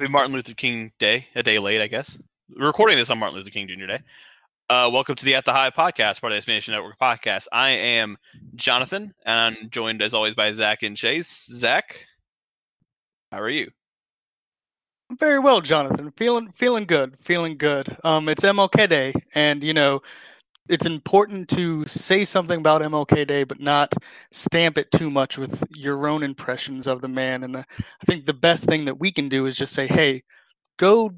happy Martin Luther King Day. A day late, I guess. We're recording this on Martin Luther King Jr. Day. Uh, welcome to the At the Hive podcast, part of the Explanation Network podcast. I am Jonathan, and I'm joined as always by Zach and Chase. Zach, how are you? Very well, Jonathan. Feeling feeling good. Feeling good. Um, it's MLK Day, and you know, it's important to say something about MLK Day, but not stamp it too much with your own impressions of the man. And uh, I think the best thing that we can do is just say, "Hey, go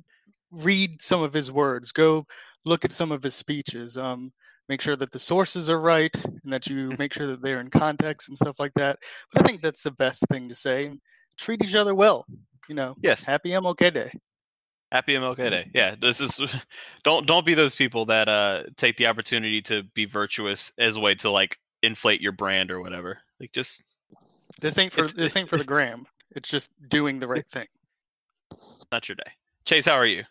read some of his words. Go look at some of his speeches. Um, make sure that the sources are right, and that you make sure that they're in context and stuff like that." But I think that's the best thing to say. Treat each other well. You know. Yes. Happy MLK Day. Happy MLK Day. Yeah, this is don't don't be those people that uh take the opportunity to be virtuous as a way to like inflate your brand or whatever. Like just This ain't for this ain't for the gram. It's just doing the right thing. not your day. Chase, how are you?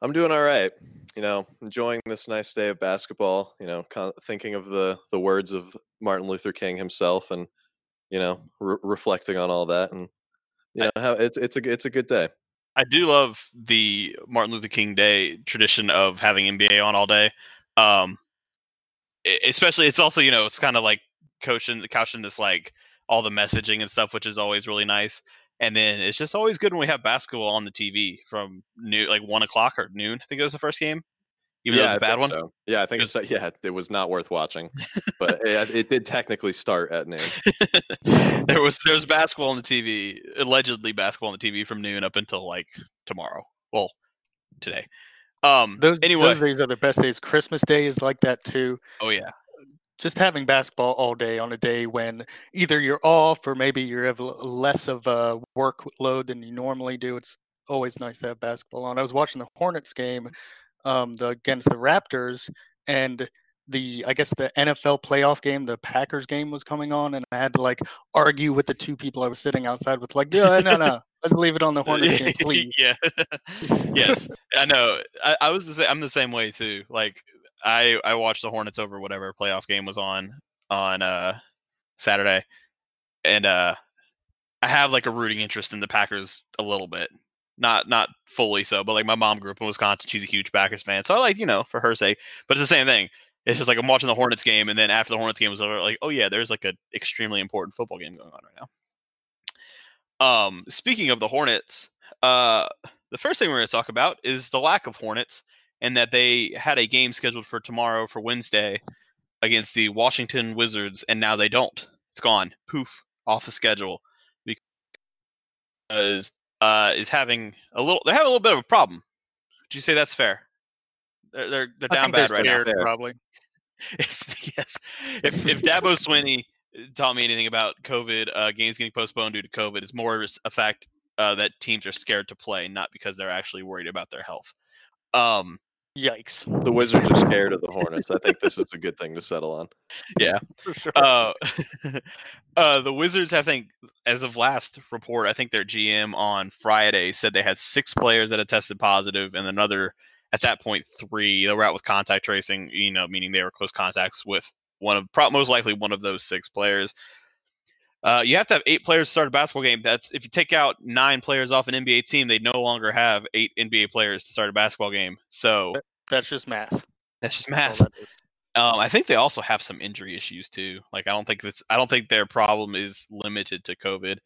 I'm doing all right. You know, enjoying this nice day of basketball. You know, con- thinking of the the words of Martin Luther King himself, and you know, re- reflecting on all that, and you know, how it's it's a it's a good day. I do love the Martin Luther King Day tradition of having NBA on all day. Um, especially, it's also you know it's kind of like coaching, couching this like all the messaging and stuff, which is always really nice. And then it's just always good when we have basketball on the TV from noon, like one o'clock or noon. I think it was the first game, even though it was I a bad one. so. Yeah, I think it's yeah, it was not worth watching, but it, it did technically start at noon. there was there was basketball on the TV, allegedly basketball on the TV from noon up until like tomorrow. Well, today. Um. Those anyway. those days are the best days. Christmas Day is like that too. oh yeah. Just having basketball all day on a day when either you're off or maybe you have less of a workload than you normally do. It's always nice to have basketball on. I was watching the Hornets game um, the, against the Raptors, and the I guess the NFL playoff game, the Packers game was coming on, and I had to like argue with the two people I was sitting outside with, like, yeah, no, no, let's leave it on the Hornets game, please. yeah. yes, I know. I, I was the same. I'm the same way too. Like I I watched the Hornets over whatever playoff game was on on uh Saturday, and uh I have like a rooting interest in the Packers a little bit. Not not fully so, but like my mom grew up in Wisconsin. She's a huge Packers fan, so I like you know for her sake. But it's the same thing. It's just like I'm watching the Hornets game, and then after the Hornets game was over, like oh yeah, there's like a extremely important football game going on right now. Um, speaking of the Hornets, uh, the first thing we're going to talk about is the lack of Hornets and that they had a game scheduled for tomorrow for Wednesday against the Washington Wizards, and now they don't. It's gone, poof, off the schedule because uh, is having a little. They're having a little bit of a problem. Would you say that's fair? They're they're, they're down think they're bad right now. scared, probably. Yes. If if Dabo Swinney taught me anything about COVID, uh, games getting postponed due to COVID, it's more a fact uh, that teams are scared to play, not because they're actually worried about their health. Um, Yikes! The Wizards are scared of the Hornets. I think this is a good thing to settle on. yeah. For sure. Uh, uh, the Wizards, I think, as of last report, I think their GM on Friday said they had six players that had tested positive, and another at that point three that were out with contact tracing. You know, meaning they were close contacts with one of most likely one of those six players. Uh, you have to have eight players to start a basketball game. That's if you take out nine players off an NBA team, they no longer have eight NBA players to start a basketball game. So That's just math. that's just math. that is. Um, I think they also have some injury issues too. Like I don't think that's I don't think their problem is limited to COVID.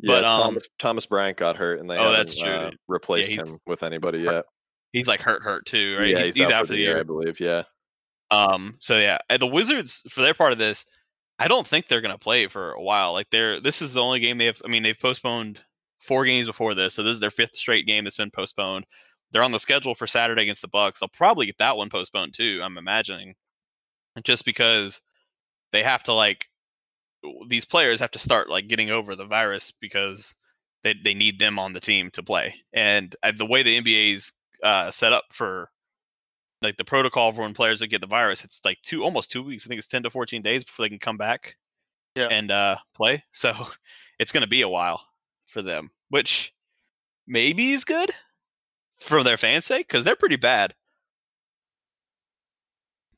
Yeah, But, um, Thomas Thomas Bryant got hurt, and they Oh, haven't that's true. uh, replaced he's- him with anybody yet. He's like hurt, hurt too, right? Yeah, He- he's, out for the year. I believe. Yeah, Um, so yeah, and the Wizards for their part of this, I don't think they're gonna play for a while. Like they're this is the only game they have. I mean, they've postponed four games before this, so this is their fifth straight game that's been postponed. They're on the schedule for Saturday against the Bucks. They'll probably get that one postponed too. I'm imagining, just because they have to like these players have to start like getting over the virus because they they need them on the team to play. And uh, the way the NBA's uh, set up for like the protocol for when players that get the virus, it's like two almost two weeks. I think it's ten to fourteen days before they can come back Yeah. and uh, play. So it's going to be a while for them, which maybe is good for their fans' sake because they're pretty bad.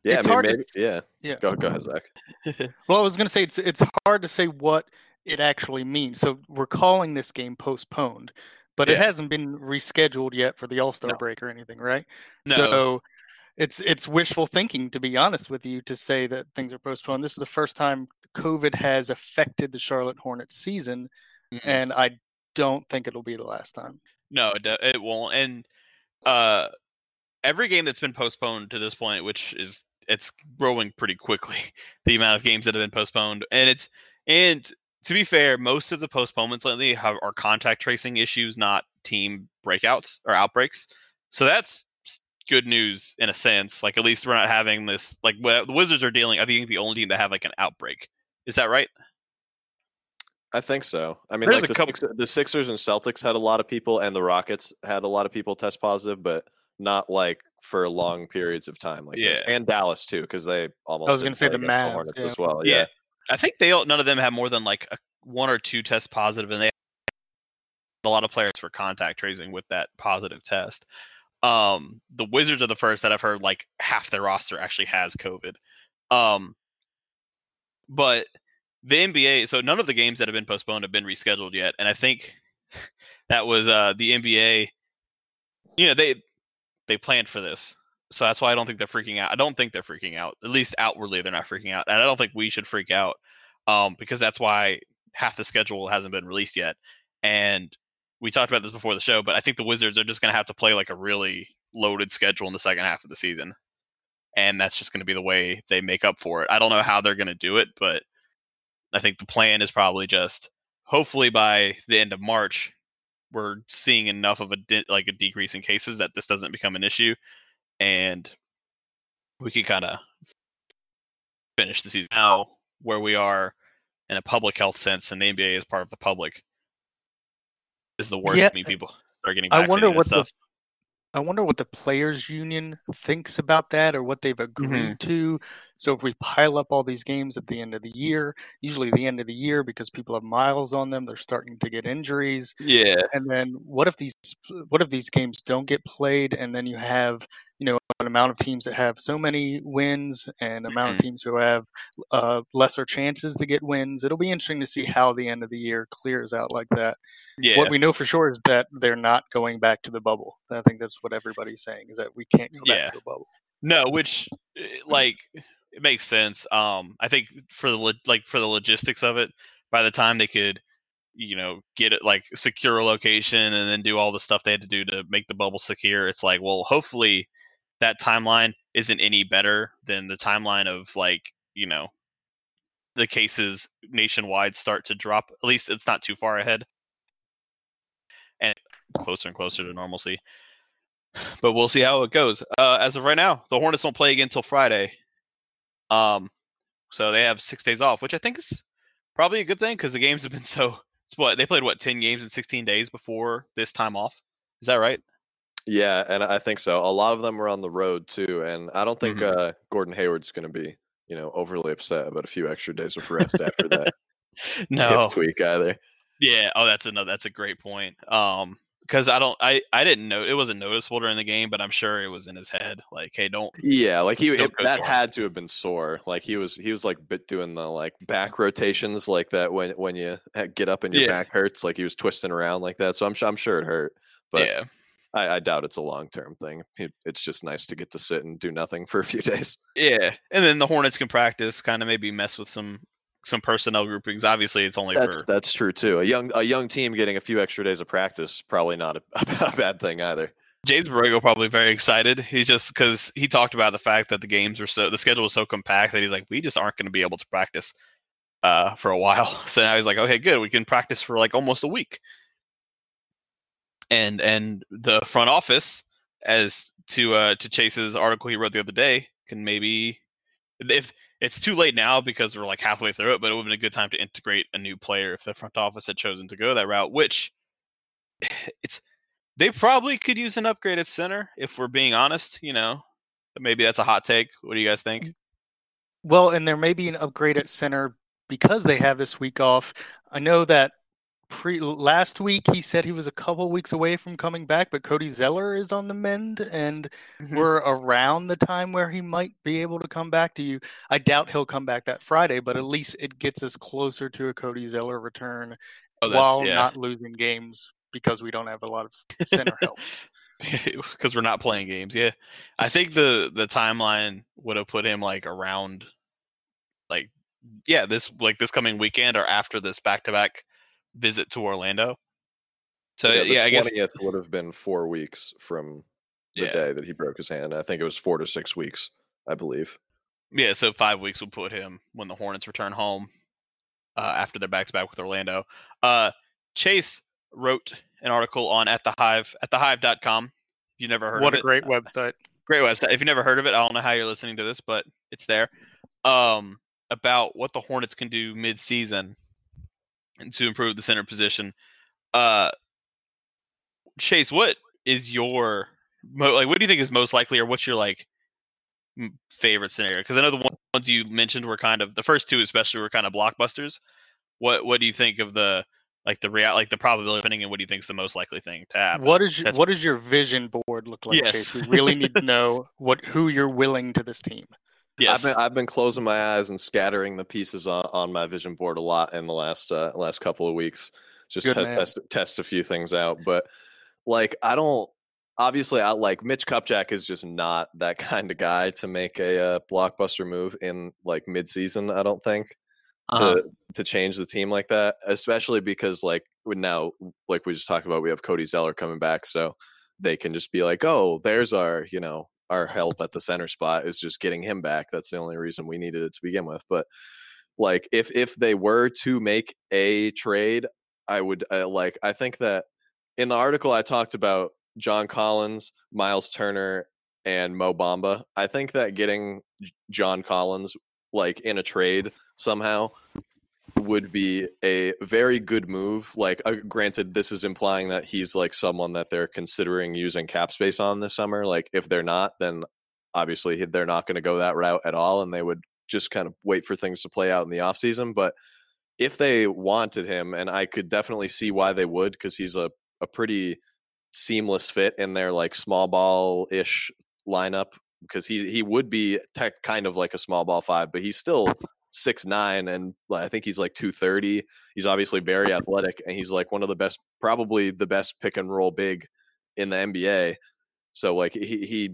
Yeah, It's I mean, hard maybe, s- yeah. Yeah. Go, go ahead, Zach. Well, I was going to say it's it's hard to say what it actually means. So we're calling this game postponed, but it hasn't been rescheduled yet for the All Star No. break or anything, right? No. So it's it's wishful thinking, to be honest with you, to say that things are postponed. This is the first time COVID has affected the Charlotte Hornets season, Mhm. and I don't think it'll be the last time. No, it, it won't. And uh, every game that's been postponed to this point, which is it's growing pretty quickly, the amount of games that have been postponed, and it's and to be fair, most of the postponements lately have are contact tracing issues, not team breakouts or outbreaks. So that's good news in a sense. Like at least we're not having this. Like what the Wizards are dealing. I think the only team that have like an outbreak. Is that right? I think so. I mean, There's like the, couple- Sixer- the Sixers and Celtics had a lot of people, and the Rockets had a lot of people test positive, but not like for long periods of time. Like this. Yeah. and Dallas too, because they almost. I was gonna say the against Mavs, Hornets yeah. as well. Yeah. Yeah. I think they all, none of them have more than like a, one or two tests positive, and they a lot of players for contact tracing with that positive test. Um, the Wizards are the first that I've heard like half their roster actually has COVID. Um, but the NBA, so none of the games that have been postponed have been rescheduled yet, and I think that was uh the NBA. You know they they planned for this, so that's why I don't think they're freaking out. I don't think they're freaking out. At least outwardly, they're not freaking out, and I don't think we should freak out, um, because that's why half the schedule hasn't been released yet. And we talked about this before the show, but I think the Wizards are just going to have to play like a really loaded schedule in the second half of the season, and that's just going to be the way they make up for it. I don't know how they're going to do it, but I think the plan is probably just hopefully by the end of March we're seeing enough of a de- like a decrease in cases that this doesn't become an issue, and we can kind of finish the season now where we are in a public health sense, and the NBA is part of the public. Is the worst. Yeah, I mean, people are getting I vaccinated wonder and what the. I wonder what the players union thinks about that or what they've agreed mm-hmm. to. So if we pile up all these games at the end of the year, usually the end of the year because people have miles on them, they're starting to get injuries. yeah, And then what if these what if these games don't get played and then you have, you know, an amount of teams that have so many wins and amount Mhm. of teams who have uh, lesser chances to get wins. It'll be interesting to see how the end of the year clears out like that. yeah, What we know for sure is that they're not going back to the bubble. I think that's what everybody's saying is that we can't go Yeah. back to the bubble. No, which eh, like it makes sense. Um, I think for the like for the logistics of it, by the time they could, you know, get it like secure a location and then do all the stuff they had to do to make the bubble secure, it's like, well, hopefully that timeline isn't any better than the timeline of like, you know, the cases nationwide start to drop. At least it's not too far ahead. And closer and closer to normalcy but we'll see how it goes. Uh, as of right now, the Hornets don't play again until Friday. Um, so they have six days off, which I think is probably a good thing because the games have been so. It's what they played what ten games in sixteen days before this time off. Is that right? Yeah, and I think so. A lot of them were on the road too, and I don't think Mhm. uh, Gordon Hayward's going to be, you know, overly upset about a few extra days of rest after that No. tweak either. Yeah. Oh, that's another. That's a great point. Um, because I don't. I I didn't know it wasn't noticeable during the game, but I'm sure it was in his head. Like, hey, don't. Yeah, like he it, that had to have been sore. Like he was he was like bit doing the like back rotations like that when when you eh, get up and your Yeah. back hurts. Like he was twisting around like that. So I'm I'm sure it hurt, but yeah. I, I doubt it's a long term thing. It, it's just nice to get to sit and do nothing for a few days. Yeah. And then the Hornets can practice, kind of maybe mess with some some personnel groupings. Obviously, it's only That's for that's true too. A young a young team getting a few extra days of practice probably not a, a bad thing either. James Borrego probably very excited. He's just because he talked about the fact that the games were so the schedule was so compact that he's like, we just aren't going to be able to practice uh, for a while. So now he's like, okay, good, we can practice for like almost a week. And and the front office, as to uh, to Chase's article he wrote the other day, can maybe if it's too late now because we're like halfway through it, but it would have been a good time to integrate a new player if the front office had chosen to go that route, which it's they probably could use an upgrade at center if we're being honest, you know. Maybe that's a hot take. What do you guys think? Well, and there may be an upgrade at center because they have this week off. I know that pre last week he said he was a couple weeks away from coming back, but Cody Zeller is on the mend, and Mhm. we're around the time where he might be able to come back to you. I doubt he'll come back that Friday, but at least it gets us closer to a Cody Zeller return Oh, while yeah. not losing games because we don't have a lot of center help. because we're not playing games. Yeah, I think the the timeline would have put him like around, like yeah, this like this coming weekend or after this back to back visit to Orlando. So yeah, yeah, the I guess twentieth would have been four weeks from the Yeah. day that he broke his hand. I think it was four to six weeks, I believe. yeah. So five weeks would put him when the Hornets return home uh, after their backs back with Orlando. Uh, Chase wrote an article on at the hive at thehive.com. If you never heard what of a great website! great website. If you never heard of it, I don't know how you're listening to this, but it's there. Um, about what the Hornets can do mid-season and to improve the center position. Uh, Chase, what is your like? What do you think is most likely, or what's your like favorite scenario? Because I know the one- ones you mentioned were kind of the first two, especially, were kind of blockbusters. What What do you think of the like the real like the probability of winning, and what do you think is the most likely thing to happen? What is your, what does your vision board look like, Yes. Chase? We really need to know what who you're willing to this team. Yes. I've been I've been closing my eyes and scattering the pieces on, on my vision board a lot in the last uh, last couple of weeks, just Good to man. test test a few things out. But like, I don't obviously I like Mitch Kupchak is just not that kind of guy to make a uh, blockbuster move in like midseason. I don't think to Uh-huh. to change the team like that, especially because like we now like we just talked about, we have Cody Zeller coming back, so they can just be like, oh, there's our you know our help at the center spot is just getting him back. That's the only reason we needed it to begin with. But like if if they were to make a trade, I would uh, like I think that in the article I talked about John Collins, Miles Turner, and Mo Bamba. I think that getting John Collins like in a trade somehow would be a very good move. Like, uh, granted, this is implying that he's like someone that they're considering using cap space on this summer. Like, if they're not, then obviously they're not going to go that route at all, and they would just kind of wait for things to play out in the offseason. But if they wanted him, and I could definitely see why they would, because he's a, a pretty seamless fit in their like small ball ish lineup because he he would be tech kind of like a small ball five, but he's still six nine and I think he's like two thirty. He's obviously very athletic and he's like one of the best, probably the best pick and roll big in the NBA. So like he he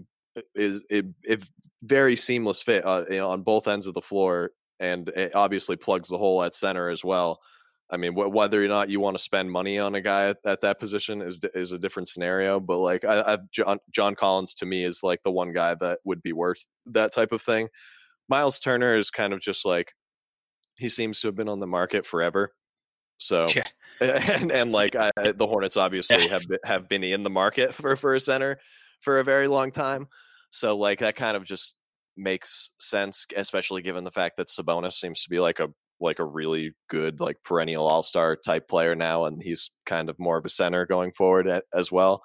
is it, it very seamless fit uh, you know, on both ends of the floor and it obviously plugs the hole at center as well. I mean, wh- whether or not you want to spend money on a guy at, at that position is is a different scenario. But like, I, I John John Collins to me is like the one guy that would be worth that type of thing. Miles Turner is kind of just like he seems to have been on the market forever. So Yeah. and and like I, the Hornets obviously Yeah. have been, have been in the market for for a center for a very long time. So like that kind of just makes sense, especially given the fact that Sabonis seems to be like a like a really good like perennial all star type player now, and he's kind of more of a center going forward as well.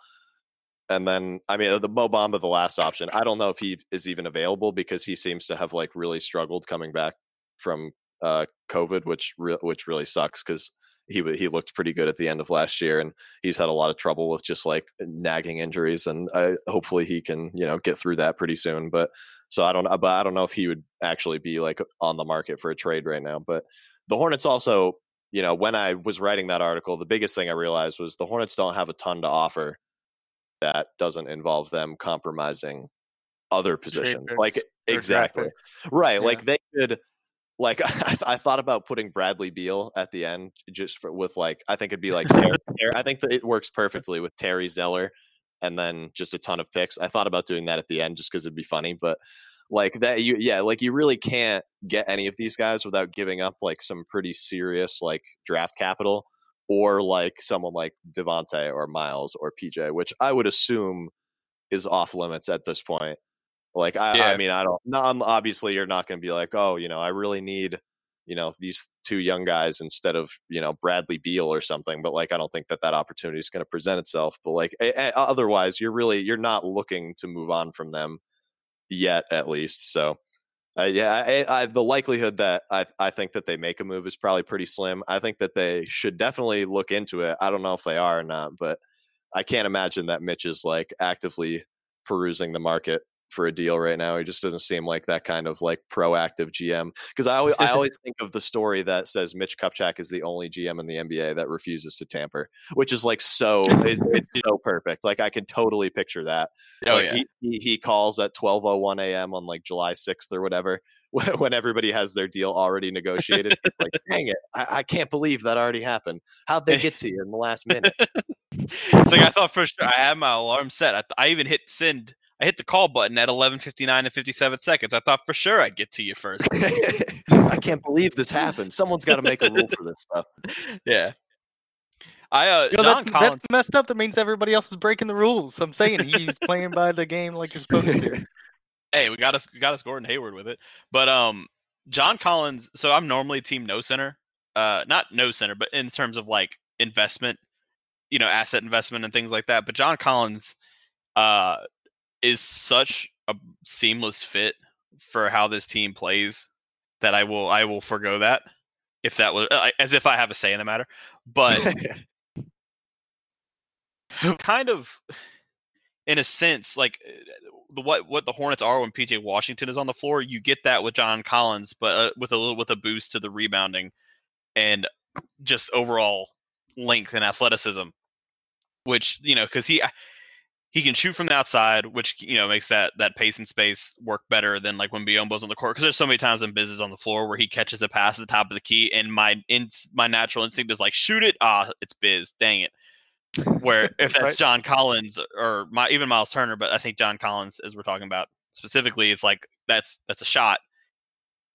And then I mean the Mo Bamba, the last option. I don't know if he is even available because he seems to have like really struggled coming back from uh, COVID, which re- which really sucks because he he looked pretty good at the end of last year, and he's had a lot of trouble with just like nagging injuries, and I, hopefully he can you know get through that pretty soon. But so I don't know, but I don't know if he would actually be like on the market for a trade right now. But the Hornets also, you know, when I was writing that article, the biggest thing I realized was the Hornets don't have a ton to offer that doesn't involve them compromising other positions. Like exactly. Right. Yeah. Like they could like I, I thought about putting Bradley Beal at the end just for, with like I think it'd be like Terry, Terry- I think that it works perfectly with Terry Zeller and then just a ton of picks. I thought about doing that at the end just because it'd be funny, but like that you yeah like you really can't get any of these guys without giving up like some pretty serious like draft capital or like someone like Devonte or Miles or PJ, which I would assume is off limits at this point. Like I, Yeah. I mean, I don't. No, I'm- obviously, you're not going to be like, oh, you know, I really need, you know, these two young guys instead of you know Bradley Beal or something. But like, I don't think that that opportunity is going to present itself. But like, a- a- otherwise, you're really you're not looking to move on from them yet, at least. So, uh, yeah, I, I, the likelihood that I, I think that they make a move is probably pretty slim. I think that they should definitely look into it. I don't know if they are or not, but I can't imagine that Mitch is like actively perusing the market for a deal right now. He just doesn't seem like that kind of like proactive GM. Because I always, I always think of the story that says Mitch Kupchak is the only GM in the NBA that refuses to tamper, which is like so it, it's so perfect. Like I can totally picture that. Oh like yeah. he, he he calls at 12:01 a.m. on like July 6th or whatever. when- everybody has their deal already negotiated, like, dang it! I, I can't believe that already happened. How'd they get to you in the last minute? it's like I thought for sure. I had my alarm set. I, I even hit send. I hit the call button at 11:59 and 57 seconds. I thought for sure I'd get to you first. I can't believe this happened. Someone's got to make a rule for this stuff. yeah. I uh Yo, John that's, Collins. that's messed up. That means everybody else is breaking the rules. I'm saying he's playing by the game like you're supposed to. hey, we got us we got us Gordon Hayward with it. But um John Collins, so I'm normally team no center. Uh not no center, but in terms of like investment, you know, asset investment and things like that. But John Collins uh is such a seamless fit for how this team plays that I will I will forego that if that was uh, as if I have a say in the matter. But kind of in a sense like uh, the what what the Hornets are when PJ Washington is on the floor, you get that with John Collins, but uh, with a little with a boost to the rebounding and just overall length and athleticism, which you know because he he can shoot from the outside, which you know makes that that pace and space work better than like when Biyombo's on the court. Because there's so many times when Biz is on the floor where he catches a pass at the top of the key, and my in my natural instinct is like shoot it. Ah, it's Biz. Dang it. Where if that's Right. John Collins or my even Miles Turner, but I think John Collins, as we're talking about specifically, it's like that's that's a shot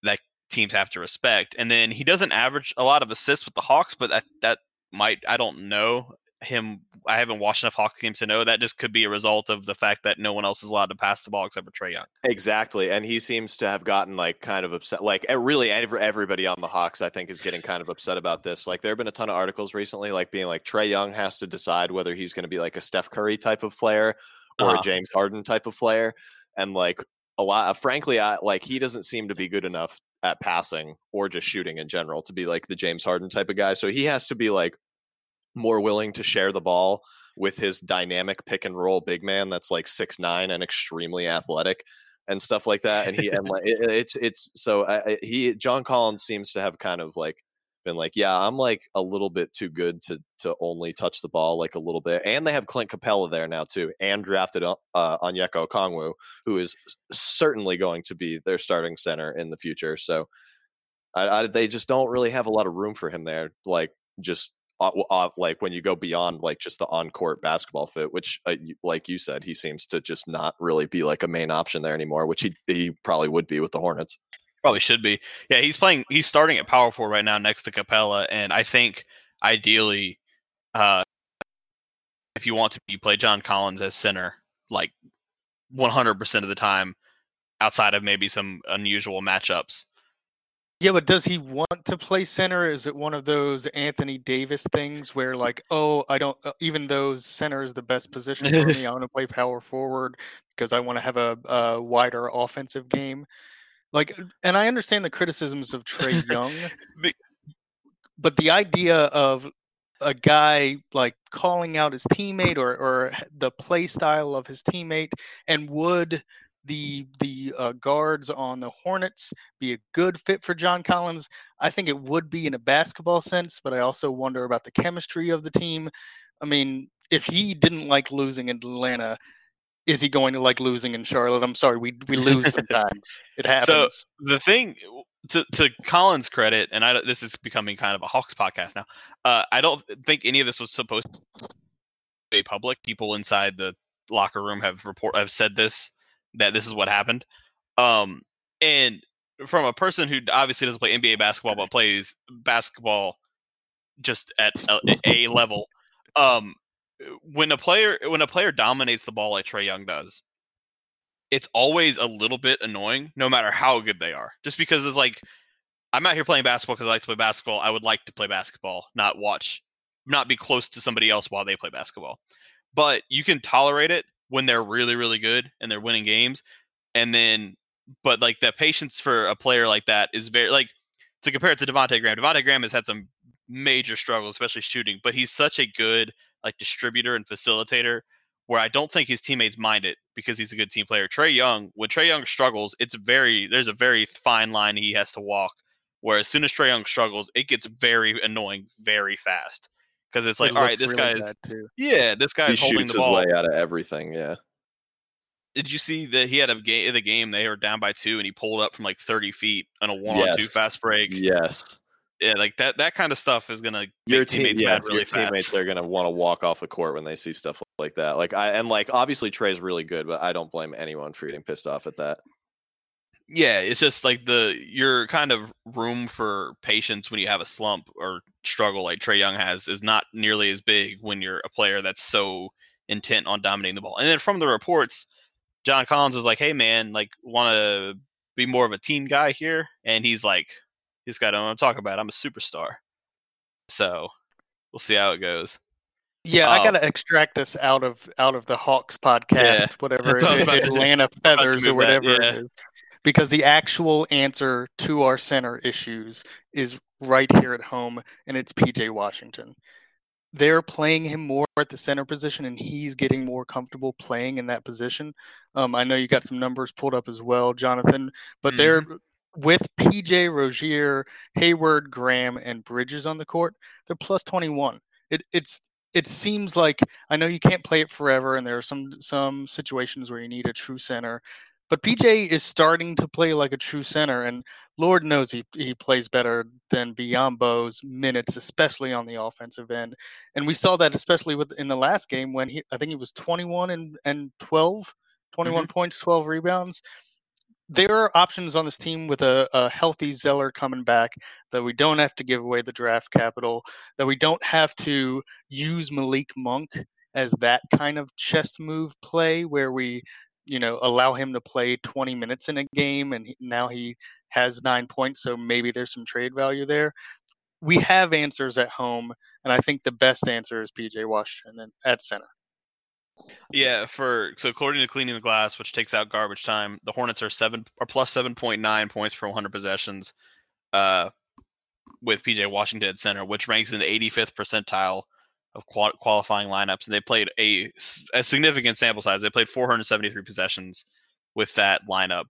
that teams have to respect. And then he doesn't average a lot of assists with the Hawks, but that that might I don't know him. I haven't watched enough Hawks games to know that just could be a result of the fact that no one else is allowed to pass the ball except for Trae Young. Exactly, and he seems to have gotten like kind of upset. Like really, every, everybody on the Hawks, I think, is getting kind of upset about this. Like there have been a ton of articles recently, like being like Trae Young has to decide whether he's going to be like a Steph Curry type of player or Uh-huh. a James Harden type of player, and like a lot. Frankly, I like he doesn't seem to be good enough at passing or just shooting in general to be like the James Harden type of guy. So he has to be like more willing to share the ball with his dynamic pick and roll big man that's like six nine and extremely athletic and stuff like that. And he and like it, it's it's so I, he John Collins seems to have kind of like been like, yeah, I'm like a little bit too good to to only touch the ball like a little bit. And they have Clint Capela there now too, and drafted uh, Onyeka Okongwu, who is certainly going to be their starting center in the future. So I, I, they just don't really have a lot of room for him there. Like just uh, uh, like when you go beyond like just the on court basketball fit, which uh, like you said, he seems to just not really be like a main option there anymore, which he he probably would be with the Hornets. Probably should be. Yeah, he's playing. He's starting at power forward right now next to Capela, and I think ideally, uh, if you want to, you play John Collins as center, like 100% of the time, outside of maybe some unusual matchups. Yeah, but does he want to play center? Is it one of those Anthony Davis things where, like, oh, I don't, uh, even though center is the best position for me, I want to play power forward because I want to have a, a wider offensive game? Like, and I understand the criticisms of Trae Young, but the idea of a guy like calling out his teammate or, or the play style of his teammate and would the the uh, guards on the Hornets be a good fit for John Collins? I think it would be in a basketball sense, but I also wonder about the chemistry of the team. I mean, if he didn't like losing in Atlanta, is he going to like losing in Charlotte? I'm sorry, we we lose sometimes. It happens. So the thing to to Collins' credit, and I this is becoming kind of a Hawks podcast now. Uh, I don't think any of this was supposed to be public. People inside the locker room have report have said this that this is what happened. Um, and from a person who obviously doesn't play NBA basketball but plays basketball just at a, level, um, when a player when a player dominates the ball like Trae Young does, it's always a little bit annoying, no matter how good they are. Just because it's like, I'm out here playing basketball because I like to play basketball. I would like to play basketball, not watch, not be close to somebody else while they play basketball. But you can tolerate it when they're really, really good and they're winning games. and then but like the patience for a player like that is very like to compare it to Devonte Graham. Devonte Graham has had some major struggles, especially shooting, but he's such a good like distributor and facilitator where I don't think his teammates mind it because he's a good team player. Trae Young, when Trae Young struggles, it's very there's a very fine line he has to walk. Where as soon as Trae Young struggles, it gets very annoying very fast because it's like, It all right, this really guy's yeah, this He guy's holding shoots the his ball. way out of everything. Yeah. Did you see that he had a game? The game they were down by two, and he pulled up from like 30 feet on a one-on-two fast break. Yes. Yeah, like that. That kind of stuff is gonna Your make team, teammates yeah, mad your really teammates, fast. they're gonna want to walk off the court when they see stuff like that. Like I and like obviously Trae's really good, but I don't blame anyone for getting pissed off at that. Yeah, it's just like the your kind of room for patience when you have a slump or struggle like Trae Young has is not nearly as big when you're a player that's so intent on dominating the ball. And then from the reports, John Collins was like, "Hey man, like want to be more of a team guy here," and he's like, "He's want to talk about. it. I'm a superstar." So we'll see how it goes. Yeah, I Oh. gotta extract us out of out of the Hawks podcast, whatever that's what I was it- about to do. Atlanta Feathers or that, whatever yeah. it is, because the actual answer to our center issues is right here at home, and it's PJ Washington. They're playing him more at the center position, and he's getting more comfortable playing in that position. Um, I know you got some numbers pulled up as well, Jonathan, but they're with PJ Rozier, Hayward, Graham, and Bridges on the court. They're plus twenty one. It, it's it seems like I know you can't play it forever, and there are some some situations where you need a true center. But PJ is starting to play like a true center, and Lord knows he, he plays better than Biyombo's minutes, especially on the offensive end. And we saw that especially with in the last game when he I think he was 21 and, and 12, 21 mm-hmm. points, 12 rebounds. There are options on this team with a, a healthy Zeller coming back that we don't have to give away the draft capital, that we don't have to use Malik Monk as that kind of chest move play where we, you know, allow him to play 20 minutes in a game and he, now he has nine points, so maybe there's some trade value there. We have answers at home, and I think the best answer is PJ Washington at center. Yeah, for so according to cleaning the glass, which takes out garbage time, the Hornets are seven or plus seven point nine points per 100 possessions, uh, with PJ Washington at center, which ranks in the 85th percentile of qual- qualifying lineups. And they played a, a significant sample size. They played 473 possessions with that lineup.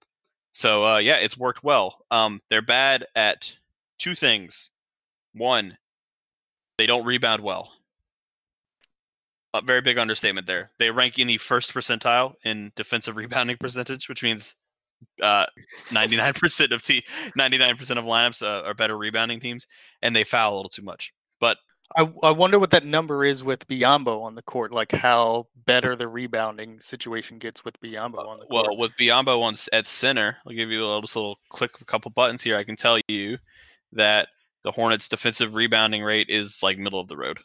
So uh, yeah, it's worked well. Um, they're bad at two things. One, they don't rebound well a very big understatement there. They rank in the first percentile in defensive rebounding percentage, which means uh, 99% of te- 99% of lineups uh, are better rebounding teams, and they foul a little too much. But I, I wonder what that number is with Biyombo on the court, like how better the rebounding situation gets with Biyombo uh, on the court. well, with Biyombo on at center, I'll give you a little, just a little click of a couple buttons here. I can tell you that the Hornets' defensive rebounding rate is like middle of the road.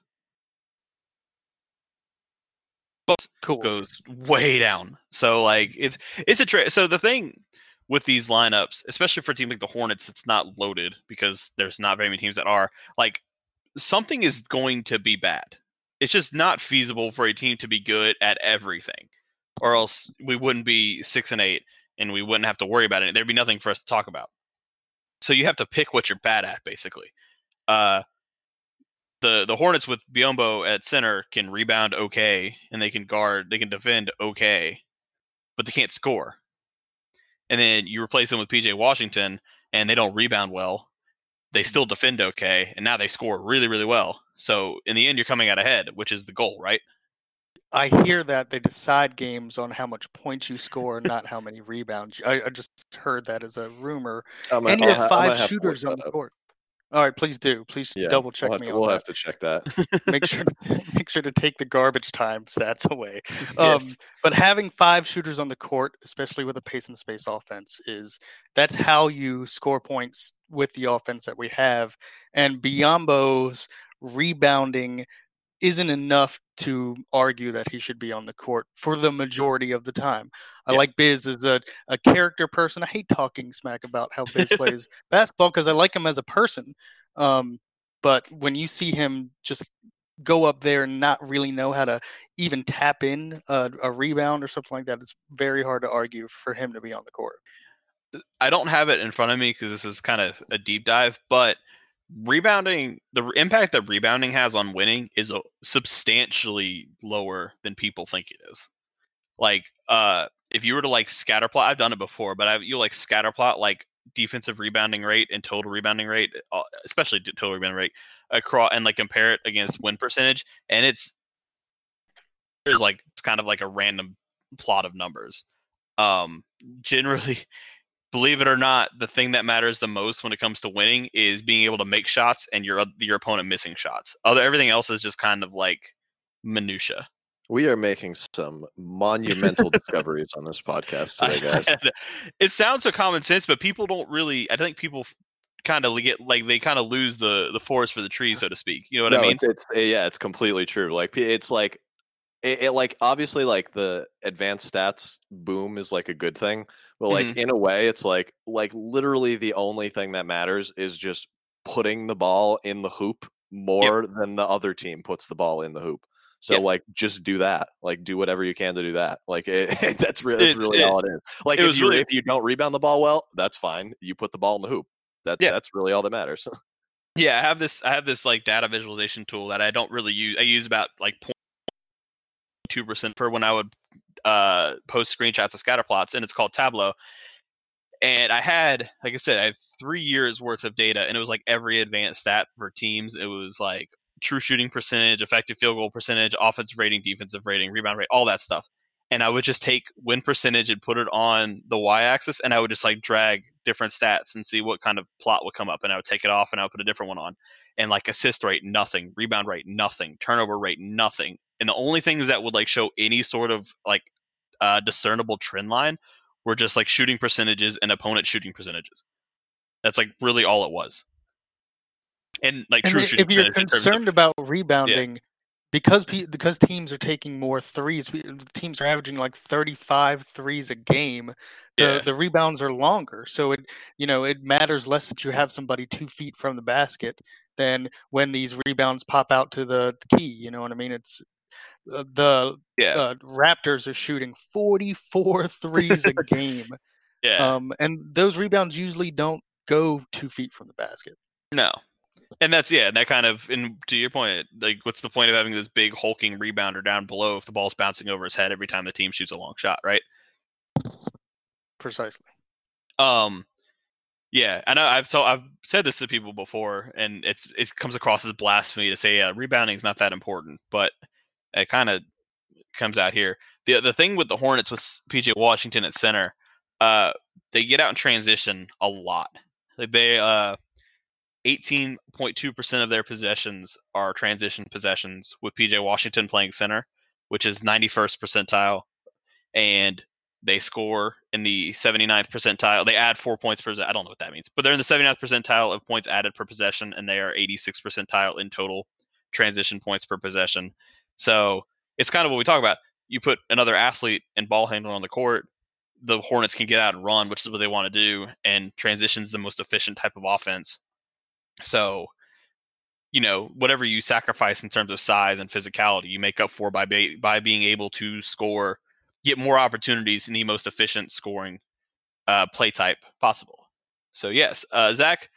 But cool. goes way down. So like it's it's a tra- so the thing with these lineups, especially for a team like the Hornets, it's not loaded because there's not very many teams that are like something is going to be bad. It's just not feasible for a team to be good at everything, or else we wouldn't be six and eight and we wouldn't have to worry about it. There'd be nothing for us to talk about. So you have to pick what you're bad at, basically. Uh, the the Hornets with Biyombo at center can rebound okay, and they can guard, they can defend okay, but they can't score. And then you replace them with PJ Washington, and they don't rebound well. They still defend okay, and now they score really, really well. So in the end, you're coming out ahead, which is the goal, right? I hear that they decide games on how much points you score, not how many rebounds. I, I just heard that as a rumor. I'm And you have ha- I might five have shooters on the court. All right, please do. Please Yeah, double check we'll have me to, we'll that. have to check that. make sure to, make sure to take the garbage time stats away. Um, Yes. But having five shooters on the court, especially with a pace and space offense, is that's how you score points with the offense that we have. And Biyombo's rebounding isn't enough to argue that he should be on the court for the majority of the time. I Yeah. like Biz as a, a character person. I hate talking smack about how Biz plays basketball because I like him as a person. Um, but when you see him just go up there and not really know how to even tap in a, a rebound or something like that, it's very hard to argue for him to be on the court. I don't have it in front of me because this is kind of a deep dive, but rebounding, the impact that rebounding has on winning is substantially lower than people think it is. Like, uh, if you were to like scatter plot, I've done it before, but I, you like scatter plot like defensive rebounding rate and total rebounding rate, uh, especially total rebounding rate across, and like compare it against win percentage, and it's there's like it's kind of like a random plot of numbers. Um, generally, believe it or not, the thing that matters the most when it comes to winning is being able to make shots and your your opponent missing shots. Other everything else is just kind of like minutia. We are making some monumental discoveries on this podcast today, guys. it sounds so common sense, but people don't really. I think people kind of get like they kind of lose the the forest for the trees, so to speak. You know what no, I mean? It's, it's eh, yeah, it's completely true. Like it's like it, it, like obviously like the advanced stats boom is like a good thing, but like Mhm. in a way, it's like like literally the only thing that matters is just putting the ball in the hoop more than the other team puts the ball in the hoop. So Yep. like just do that. Like do whatever you can to do that. Like it, that's really that's really it- all it is. Like if you really- if you don't rebound the ball well, that's fine. You put the ball in the hoop. That Yeah. that's really all that matters. Yeah, I have this. I have this like data visualization tool that I don't really use. I use about like 0.2 percent for when I would uh, post screenshots of scatter plots, and it's called Tableau. And I had, like I said, I had three years worth of data, and it was like every advanced stat for teams. It was like true shooting percentage, effective field goal percentage, offensive rating, defensive rating, rebound rate, all that stuff. And I would just take win percentage and put it on the y-axis, and I would just like drag different stats and see what kind of plot would come up, and I would take it off and I would put a different one on. And like assist rate, nothing, rebound rate, nothing, turnover rate, nothing. And the only things that would like show any sort of like uh, discernible trend line were just like shooting percentages and opponent shooting percentages. That's like really all it was. And like And true i- shooting if you're terms of- concerned about rebounding, because pe- because teams are taking more threes, we- teams are averaging like 35 threes a game. The Yeah. the rebounds are longer, so it you know it matters less that you have somebody two feet from the basket than when these rebounds pop out to the key. You know what I mean? It's uh, the yeah, uh, Raptors are shooting 44 threes a game, yeah. um, and those rebounds usually don't go two feet from the basket. No. And that's yeah, and that kind of and to your point, like what's the point of having this big hulking rebounder down below if the ball's bouncing over his head every time the team shoots a long shot, right? Precisely. Um yeah, I know I've so I've said this to people before and it's it comes across as blasphemy to say yeah, rebounding is not that important, but it kind of comes out here. The the thing with the Hornets with PJ Washington at center, uh they get out in transition a lot. Like they uh 18.2% of their possessions are transition possessions with PJ Washington playing center, which is 91st percentile. And they score in the 79th percentile. They add four points per. I don't know what that means, but they're in the 79th percentile of points added per possession, and they are 86th percentile in total transition points per possession. So it's kind of what we talk about. You put another athlete and ball handler on the court, the Hornets can get out and run, which is what they want to do, and transition's the most efficient type of offense. So, you know, whatever you sacrifice in terms of size and physicality, you make up for by be- by being able to score, get more opportunities in the most efficient scoring uh, play type possible. So yes, uh, Zach,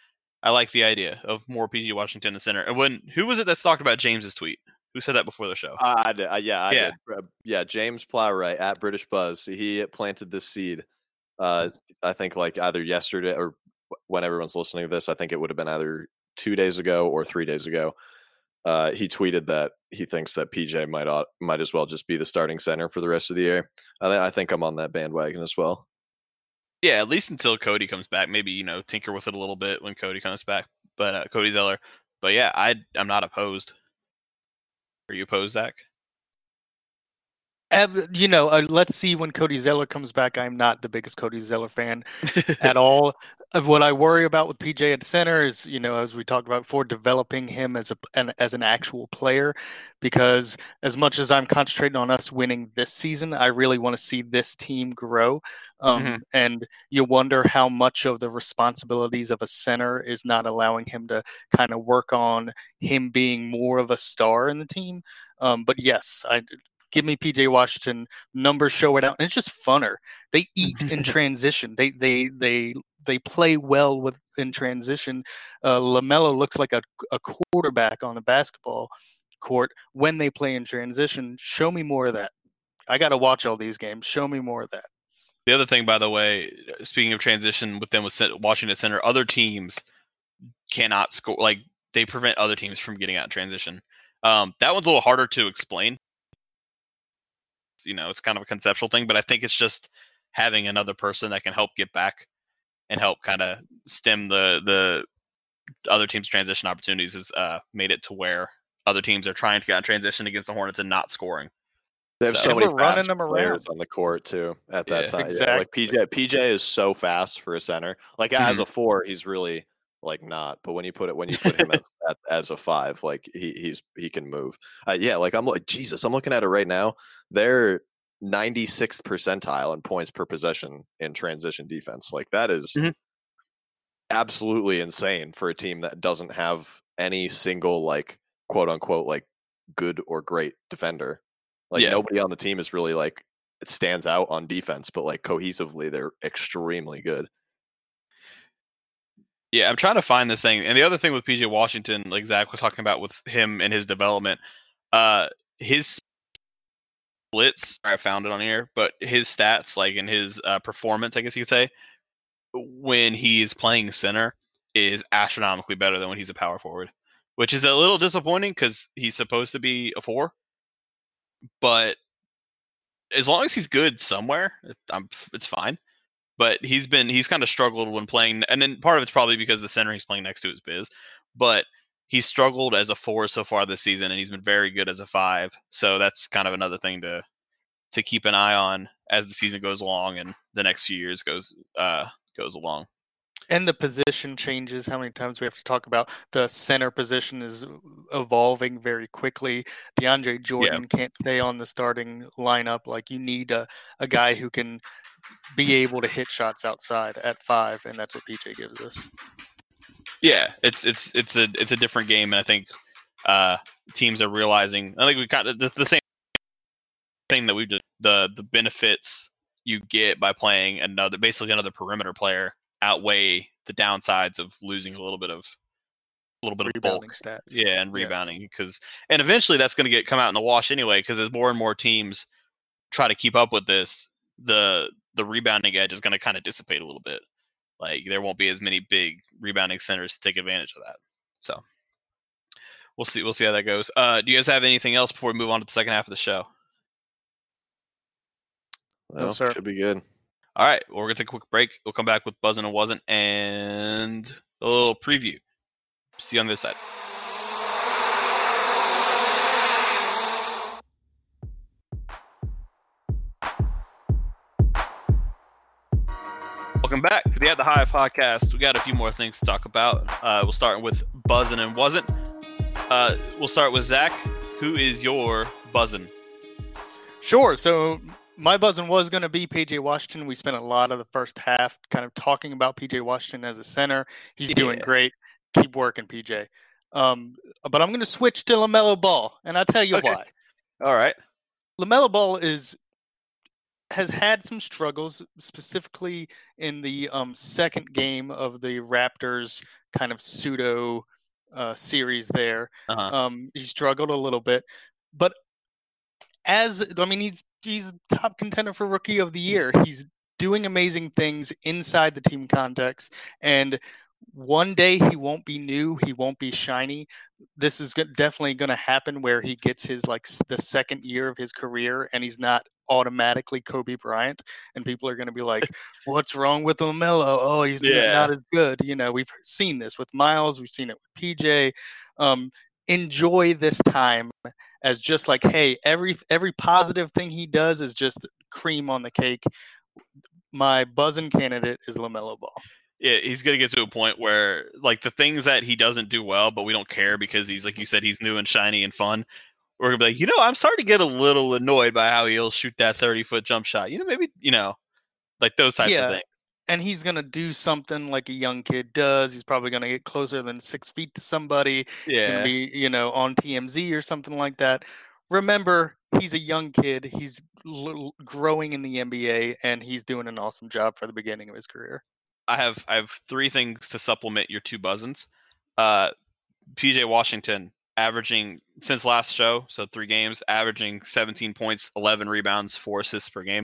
I like the idea of more PJ Washington in the center. And when who was it that's talked about James's tweet? Who said that before the show? I, I did. I, yeah, I Yeah. did. Uh, Yeah, James Plowright at British Buzz. He planted this seed. Uh, I think like either yesterday or when everyone's listening to this, I think it would have been either two days ago or three days ago. Uh, he tweeted that he thinks that PJ might ought, might as well just be the starting center for the rest of the year. I, thi- I think I'm on that bandwagon as well. Yeah, at least until Cody comes back. Maybe you know tinker with it a little bit when Cody comes back. But uh, Cody Zeller. But yeah, I I'm not opposed. Are you opposed, Zach? You know, uh, let's see when Cody Zeller comes back. I'm not the biggest Cody Zeller fan at all. What I worry about with PJ at center is, you know, as we talked about before, developing him as a an, as an actual player. Because as much as I'm concentrating on us winning this season, I really want to see this team grow. Um, Mhm. And you wonder how much of the responsibilities of a center is not allowing him to kind of work on him being more of a star in the team. Um, but yes, I give me PJ Washington numbers show it out, and it's just funner. They eat in transition. They they they they play well with in transition. Uh, LaMelo looks like a, a quarterback on the basketball court when they play in transition. Show me more of that. I got to watch all these games. Show me more of that. The other thing, by the way, speaking of transition with them with Washington Center, other teams cannot score. Like they prevent other teams from getting out in transition. Um, that one's a little harder to explain. You know, it's kind of a conceptual thing, but I think it's just having another person that can help get back and help kind of stem the the other teams' transition opportunities has uh, made it to where other teams are trying to get in transition against the Hornets and not scoring. They have So- so many we're running them players around. on the court too. At that Yeah, time, yeah, like PJ, PJ is so fast for a center. Like as Mm-hmm. a four, he's really like not. But when you put it, when you put him as, at, as a five, like he he's he can move. Uh, yeah, like I'm like Jesus. I'm looking at it right now. They're 96th percentile in points per possession in transition defense. Like that is Mhm. absolutely insane for a team that doesn't have any single like quote unquote like good or great defender. Like Yeah. nobody on the team is really like it stands out on defense, but like cohesively they're extremely good. Yeah, I'm trying to find this thing. And the other thing with PJ Washington, like Zach was talking about with him and his development, uh, his splits, I found it on here, but his stats, like in his uh, performance, I guess you could say, when he is playing center, is astronomically better than when he's a power forward, which is a little disappointing because he's supposed to be a four. But as long as he's good somewhere, it's fine but he's been he's kind of struggled when playing and then part of it's probably because the center he's playing next to is biz but he's struggled as a four so far this season and he's been very good as a five so that's kind of another thing to to keep an eye on as the season goes along and the next few years goes uh goes along And the position changes. How many times we have to talk about the center position is evolving very quickly. DeAndre Jordan can't stay on the starting lineup. Like you need a, a guy who can be able to hit shots outside at five, and that's what PJ gives us. Yeah it's it's it's a it's a different game and i think uh teams are realizing i think we got the, the same thing that we just the the benefits you get by playing another basically another perimeter player outweigh the downsides of losing a little bit of a little bit of bulk. Rebounding stats. yeah and rebounding because and eventually that's going to get come out in the wash anyway because as more and more teams try to keep up with this the the rebounding edge is going to kind of dissipate a little bit like there won't be as many big rebounding centers to take advantage of that. So we'll see we'll see how that goes. Uh do you guys have anything else before we move on to the second half of the show? No, sir. Should be good. all right well we're gonna take a quick break. We'll come back with buzzing and wasn't and a little preview. See you on this side Welcome back to the At the Hive podcast. We got a few more things to talk about. Uh, we'll start with buzzing and wasn't. Uh, we'll start with Zach. Who is your buzzing? Sure. So my buzzing was going to be PJ Washington. We spent a lot of the first half kind of talking about PJ Washington as a center. He's doing great. Keep working, PJ. Um, but I'm going to switch to LaMelo Ball, and I'll tell you Okay. why. All right. LaMelo Ball is has had some struggles, specifically in the um, second game of the Raptors kind of pseudo uh, series there. Uh-huh. Um, he struggled a little bit, but as I mean, he's he's top contender for rookie of the year. He's doing amazing things inside the team context, and one day he won't be new, he won't be shiny. This is definitely going to happen where he gets his like the second year of his career, and he's not automatically Kobe Bryant, and people are going to be like, "What's wrong with LaMelo? Oh, he's Yeah. not as good." You know, we've seen this with Miles, we've seen it with PJ. Um, enjoy this time as just like, hey, every every positive thing he does is just cream on the cake. My buzzing candidate is LaMelo Ball. yeah, he's gonna get to a point where like the things that he doesn't do well, but we don't care because he's like you said, he's new and shiny and fun. We're gonna be like, you know, I'm starting to get a little annoyed by how he'll shoot that 30 foot jump shot. You know, maybe you know, like those types Yeah. of things. and he's gonna do something like a young kid does. He's probably gonna get closer than six feet to somebody. He's Yeah, gonna be, you know, on TMZ or something like that. Remember, he's a young kid. He's l- growing in the NBA, and he's doing an awesome job for the beginning of his career. I have I have three things to supplement your two buzzins. Uh, PJ Washington averaging since last show, so three games, averaging 17 points, 11 rebounds, four assists per game.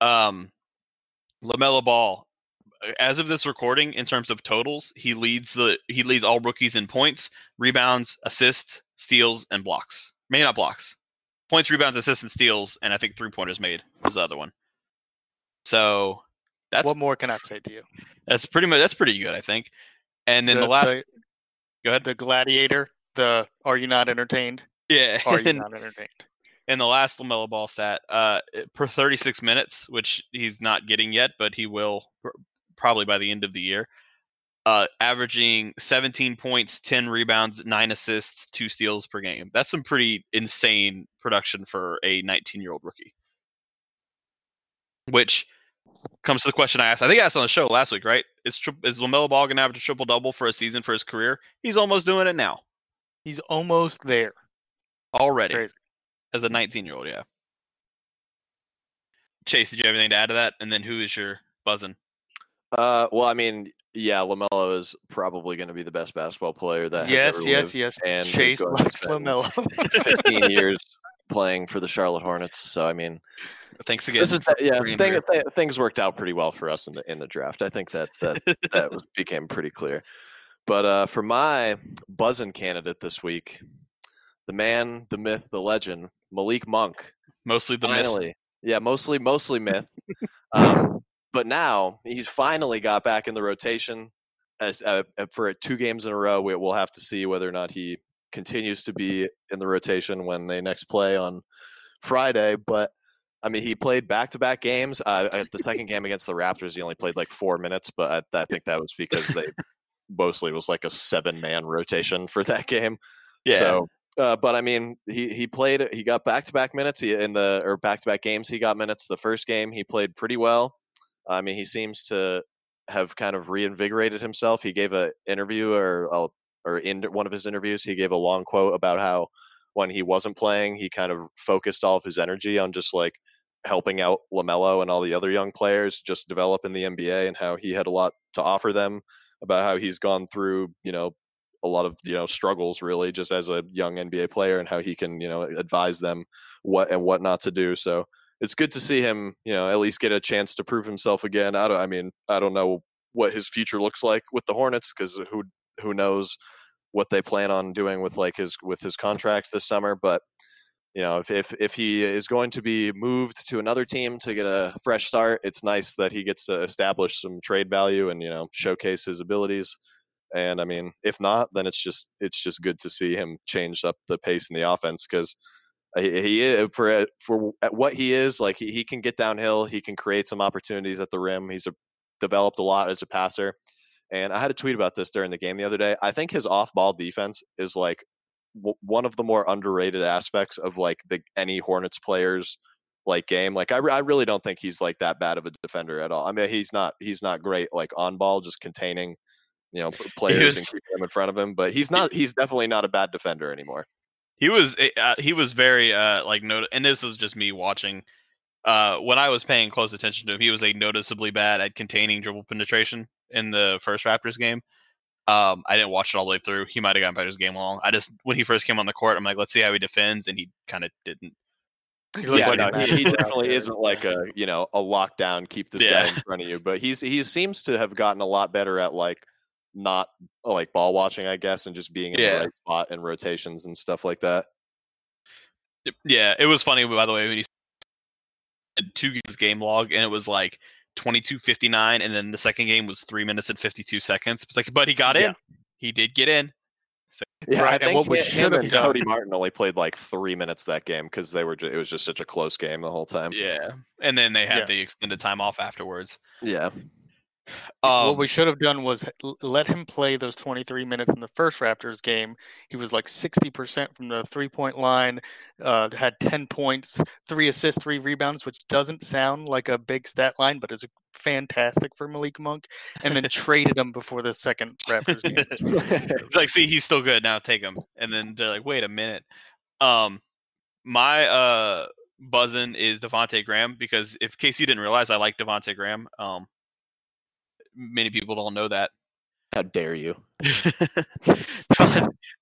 Um, LaMelo Ball, as of this recording, in terms of totals, he leads the he leads all rookies in points, rebounds, assists, steals, and blocks. May not blocks. Points, rebounds, assists, and steals, and I think three pointers made was the other one. So that's what more can I say to you? that's pretty much that's pretty good, I think. And then the, The- last, go ahead. The gladiator. The are you not entertained? yeah, Are you not entertained? and the last LaMelo Ball stat, uh, per 36 minutes, which he's not getting yet, but he will pr- probably by the end of the year. Uh, averaging 17 points, 10 rebounds, nine assists, two steals per game. That's some pretty insane production for a 19 year old rookie. Which comes to the question I asked. I think I asked on the show last week, right? Is tri- is LaMelo Ball gonna average a triple double for a season for his career? He's almost doing it now He's almost there. already Crazy. as a 19 year old. Yeah. Chase, did you have anything to add to that? And then who is your buzzing? Uh, well, I mean, yeah, LaMelo is probably going to be the best basketball player that yes, has ever yes, lived. yes. and Chase going likes LaMelo. 15 years playing for the Charlotte Hornets. So I mean, Thanks again. this is yeah, thing, th- things worked out pretty well for us in the in the draft. I think that that that was, became pretty clear. But uh, for my buzzing candidate this week, the man, the myth, the legend, Malik Monk. Mostly the myth. yeah, mostly mostly myth. um, but now he's finally got back in the rotation. As uh, uh, for two games in a row, we, we'll have to see whether or not he continues to be in the rotation when they next play on Friday. But I mean, he played back to back games. Uh, at the second game against the Raptors, he only played like four minutes, but I, I think that was because they mostly was like a seven man rotation for that game. Yeah. So, uh, but I mean, he he played. He got back to back minutes. He in the or back to back games. He got minutes. The first game he played pretty well. I mean, he seems to have kind of reinvigorated himself. He gave a interview or a, or in one of his interviews, he gave a long quote about how when he wasn't playing, he kind of focused all of his energy on just like helping out LaMelo and all the other young players just develop in the NBA and how he had a lot to offer them about how he's gone through, you know, a lot of, you know, struggles really just as a young NBA player and how he can, you know, advise them what and what not to do. So it's good to see him, you know, at least get a chance to prove himself again. I don't I mean, I don't know what his future looks like with the Hornets cuz who who knows what they plan on doing with like his with his contract this summer, but you know, if, if if he is going to be moved to another team to get a fresh start, it's nice that he gets to establish some trade value and you know showcase his abilities. And I mean, if not, then it's just it's just good to see him change up the pace in the offense because he, he is for uh, for at what he is like he, he can get downhill, he can create some opportunities at the rim. He's a, developed a lot as a passer. And I had a tweet about this during the game the other day. I think his off-ball defense is like w- one of the more underrated aspects of like the any Hornets players like game. Like I, re- I really don't think he's like that bad of a defender at all. I mean, he's not he's not great like on ball, just containing you know players was- and keeping them in front of him. But he's not he's definitely not a bad defender anymore. He was eh, uh, he was very uh like not- and this is just me watching. Uh, when I was paying close attention to him, he was like noticeably bad at containing dribble penetration in the first Raptors game. Um, I didn't watch it all the way through. He might have gotten better as game long. I just when he first came on the court, I'm like, let's see how he defends, and he kind of didn't. He yeah, like no, he, he definitely isn't like a you know a lockdown keep this guy in front of you. But he's he seems to have gotten a lot better at like not like ball watching, I guess, and just being in Yeah. the right spot and rotations and stuff like that. Yeah, it was funny by the way when he said two games game log, and it was like 22:59, and then the second game was three minutes and 52 seconds. It's like, but he got Yeah. in. He did get in. Yeah, Right, I and think what we him should and Cody Martin only played like three minutes that game because they were. Ju- it was just such a close game the whole time. Yeah, and then they had Yeah. the extended time off afterwards. Yeah. Um, what we should have done was let him play those 23 minutes in the first Raptors game. He was like 60% from the three point line, uh, had 10 points, three assists, three rebounds, which doesn't sound like a big stat line, but is fantastic for Malik Monk. And then traded him before the second Raptors game. it's like, see, he's still good now. Take him, and then they're like, wait a minute. Um, my uh buzzing is Devonte Graham because if in case you didn't realize, I like Devonte Graham. Um, many people don't know that. How dare you?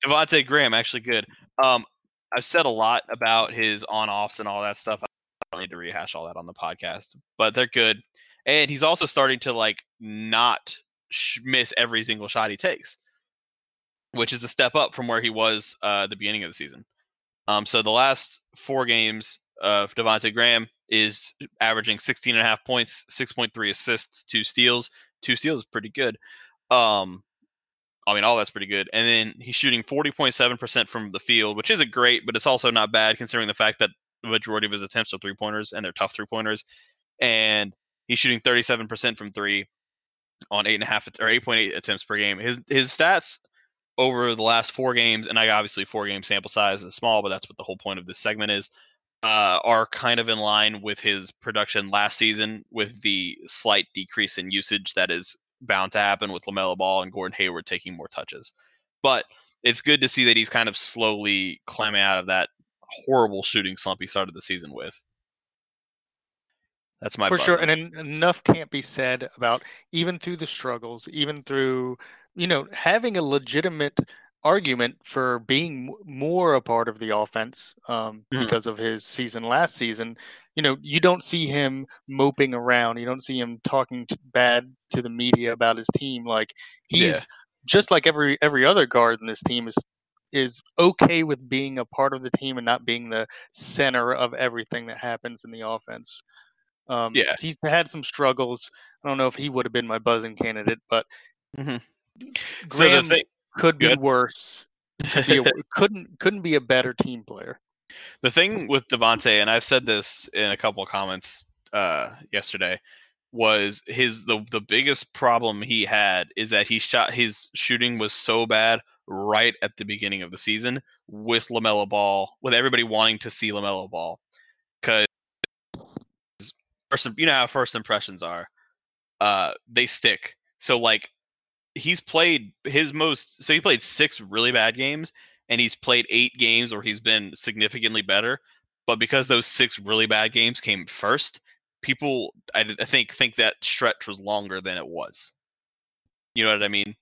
Devonte Graham actually good. Um, I've said a lot about his on offs and all that stuff. I don't need to rehash all that on the podcast, but they're good. And he's also starting to like not sh- miss every single shot he takes, which is a step up from where he was uh, the beginning of the season. Um, so the last four games of Devonte Graham is averaging 16 and a half points, 6.3 assists, two steals. Two steals is pretty good. Um, I mean, all that's pretty good. And then he's shooting 40.7% from the field, which isn't great, but it's also not bad considering the fact that the majority of his attempts are three pointers and they're tough three pointers. And he's shooting 37% from three on eight and a half or 8.8 attempts per game. His his stats over the last four games, and I obviously four game sample size is small, but that's what the whole point of this segment is. Uh, are kind of in line with his production last season, with the slight decrease in usage that is bound to happen with LaMelo Ball and Gordon Hayward taking more touches. But it's good to see that he's kind of slowly climbing out of that horrible shooting slump he started the season with. That's my for sure and en- enough can't be said about even through the struggles even through you know having a legitimate argument for being more a part of the offense um, Mhm. because of his season last season you know you don't see him moping around you don't see him talking t- bad to the media about his team like Yeah. he's just like every every other guard in this team is is okay with being a part of the team and not being the center of everything that happens in the offense um, Yeah. he's had some struggles. I don't know if he would have been my buzzing candidate, but Mhm. So the thing, could be Good. worse. Could be a, couldn't couldn't be a better team player. the thing with Devonte, and I've said this in a couple of comments uh, yesterday, was his the the biggest problem he had is that he shot his shooting was so bad right at the beginning of the season with LaMelo Ball, with everybody wanting to see LaMelo Ball, because first you know how first impressions are, uh, they stick. So like he's played his most so he played six really bad games and he's played eight games where he's been significantly better. But because those six really bad games came first, people I, I think think that stretch was longer than it was. You know what I mean?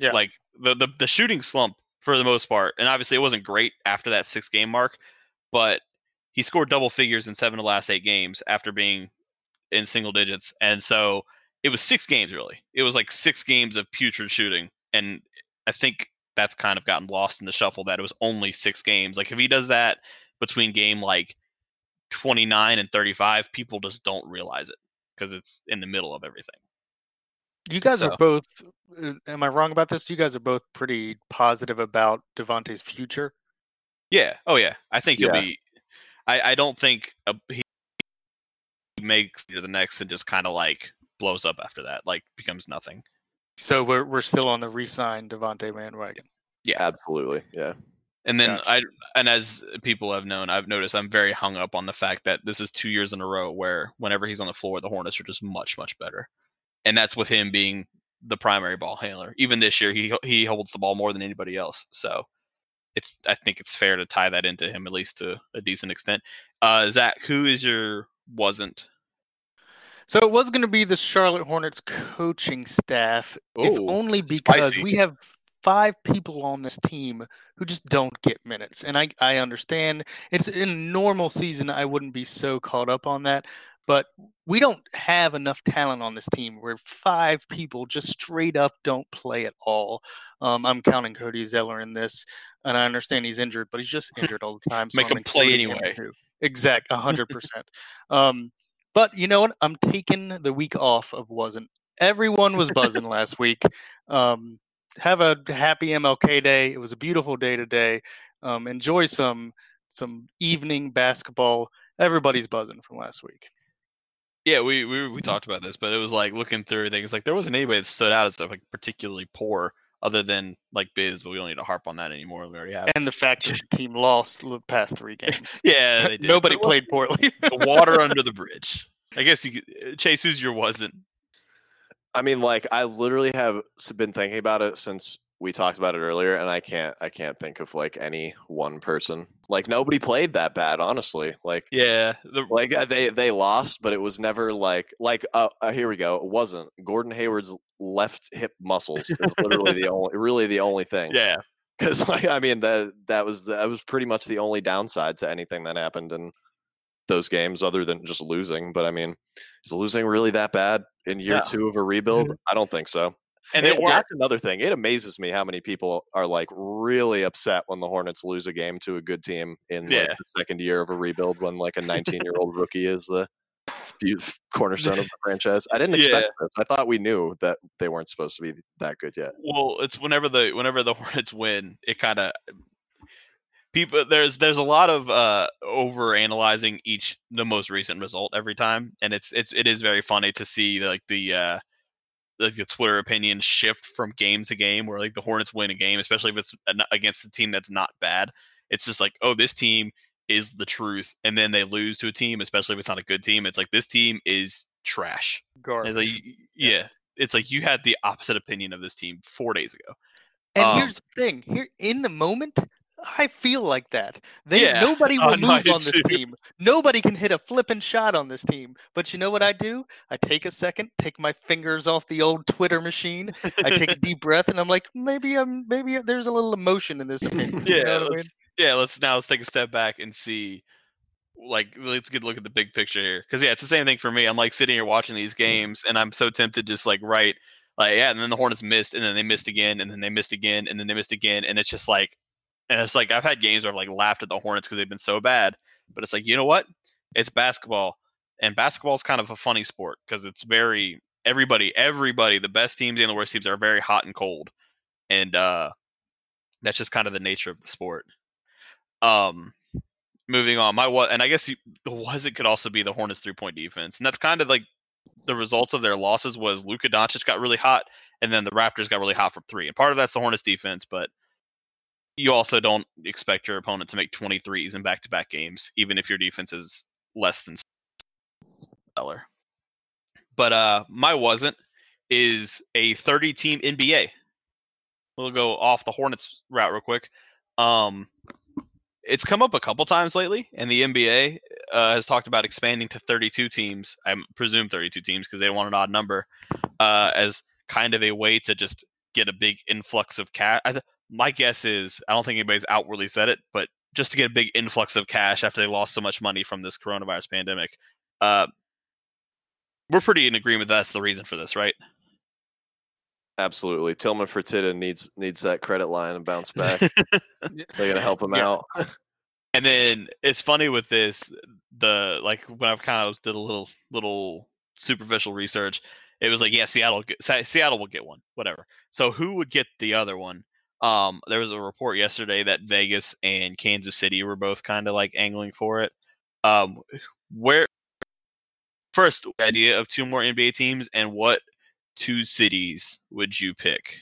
Yeah. Like the, the the shooting slump for the most part, and obviously it wasn't great after that six game mark, but he scored double figures in seven of the last eight games after being in single digits, and so it was six games really. It was like six games of putrid shooting, and I think that's kind of gotten lost in the shuffle that it was only six games. Like if he does that between game like 29 and 35, people just don't realize it because it's in the middle of everything. You guys So- are both. uh, Am I wrong about this? You guys are both pretty positive about Devonte's future. Yeah. Oh yeah. I think he'll Yeah. be. I I don't think a, he makes the next and just kind of like blows up after that, like becomes nothing. So we're we're still on the re-signed Devonte bandwagon. Yeah, absolutely. Yeah. And then Gotcha. I and as people have known, I've noticed I'm very hung up on the fact that this is two years in a row where whenever he's on the floor, the Hornets are just much much better, and that's with him being the primary ball handler. Even this year, he he holds the ball more than anybody else. So it's I think it's fair to tie that into him at least to a decent extent. Uh, Zach, who is your wasn't? So it was going to be the Charlotte Hornets coaching staff, if only because spicy. we have five people on this team who just don't get minutes. And I, I understand it's in a normal season, I wouldn't be so caught up on that. But we don't have enough talent on this team where five people just straight up don't play at all. Um, I'm counting Cody Zeller in this, and I understand he's injured, but he's just injured all the time. So Make I'm him play including him anyway. Exact, a hundred percent. Um, but you know what? I'm taking the week off of wasn't. Everyone was buzzing last week. Um, have a happy MLK Day. It was a beautiful day today. Um, enjoy some some evening basketball. Everybody's buzzing from last week. Yeah, we, we we talked about this, but it was like looking through things like there wasn't anybody that stood out as like particularly poor other than like Biz, but we don't need to harp on that anymore. We already have. And the fact that the team lost the past three games. yeah, they did. Nobody But played poorly. the water under the bridge. I guess you could, uh, Chase, who's your wasn't? I mean, like I literally have been thinking about it since we talked about it earlier, and I can't I can't think of like any one person. Like nobody played that bad, honestly. Like Yeah, the, like uh, they they lost, but it was never like like uh, uh here we go. It wasn't Gordon Hayward's left hip muscles is literally the only really the only thing. yeah, because like I mean that that was that was pretty much the only downside to anything that happened in those games, other than just losing. But I mean, is losing really that bad in year No. two of a rebuild? I don't think so. And It- it that's another thing. It amazes me how many people are like really upset when the Hornets lose a game to a good team in like, the second year of a rebuild when like a 19 year old rookie is the cornerstone of the franchise. I didn't expect this. I thought we knew that they weren't supposed to be that good yet. Well, it's whenever the whenever the Hornets win, it kind of people there's there's a lot of uh over analyzing each the most recent result every time, and it's it's it is very funny to see like the uh like the Twitter opinions shift from game to game, where like the Hornets win a game, especially if it's against a team that's not bad. It's just like, oh, this team is the truth, and then they lose to a team, especially if it's not a good team. It's like this team is trash. Garbage. It's like, y- yeah. It's like you had the opposite opinion of this team four days ago. And Um, here's the thing: here in the moment, I feel like that. They Yeah. nobody will move on this too. team. Nobody can hit a flipping shot on this team. But you know what I do? I take a second, take my fingers off the old Twitter machine. I take a deep breath, and I'm like, maybe I'm maybe there's a little emotion in this opinion. you Yeah, know what I mean? yeah. Let's now let's take a step back and see. Like, let's get a look at the big picture here, because yeah, it's the same thing for me. I'm like sitting here watching these mm. games, and I'm so tempted to just like write, like, yeah, and then the Hornets missed, and then they missed again, and then they missed again, and then they missed again, and it's just like, and it's like I've had games where I've like laughed at the Hornets because they've been so bad, but it's like you know what? It's basketball, and basketball is kind of a funny sport because it's very everybody, everybody, the best teams and the worst teams are very hot and cold, and uh, that's just kind of the nature of the sport. Um, moving on, my what, and I guess the was it could also be the Hornets three point defense, and that's kind of like the results of their losses was Luka Doncic got really hot, and then the Raptors got really hot from three, and part of that's the Hornets defense, but you also don't expect your opponent to make 23s in back to back games, even if your defense is less than stellar. But uh, my wasn't is a 30 team NBA. We'll go off the Hornets route real quick. Um, it's come up a couple times lately, and the NBA uh, has talked about expanding to 32 teams. I presume 32 teams because they want an odd number uh, as kind of a way to just get a big influx of cash. My guess is I don't think anybody's outwardly said it, but just to get a big influx of cash after they lost so much money from this coronavirus pandemic. Uh, we're pretty in agreement that's the reason for this, right? Absolutely, Tillman Fertitta needs needs that credit line and bounce back. They're gonna help him Yeah. out. And then it's funny with this, the like when I've kind of did a little little superficial research, it was like, yeah, Seattle, Seattle will get one, whatever. So who would get the other one? Um, there was a report yesterday that Vegas and Kansas City were both kind of like angling for it. Um, where first idea of two more NBA teams and what two cities would you pick?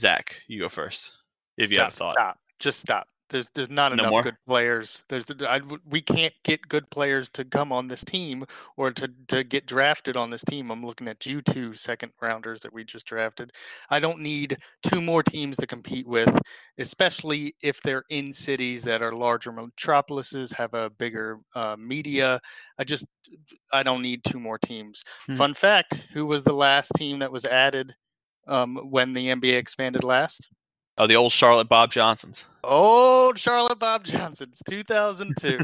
Zach, you go first. If you have a Stop, thought. Stop. Just stop. There's there's not No enough more? good players. There's I, we can't get good players to come on this team or to to get drafted on this team. I'm looking at you two second rounders that we just drafted. I don't need two more teams to compete with, especially if they're in cities that are larger metropolises, have a bigger uh, media. I just I don't need two more teams. Hmm. Fun fact: Who was the last team that was added um, when the NBA expanded last? Oh, the old Charlotte Bob Johnsons. Old Charlotte Bob Johnson's 2002.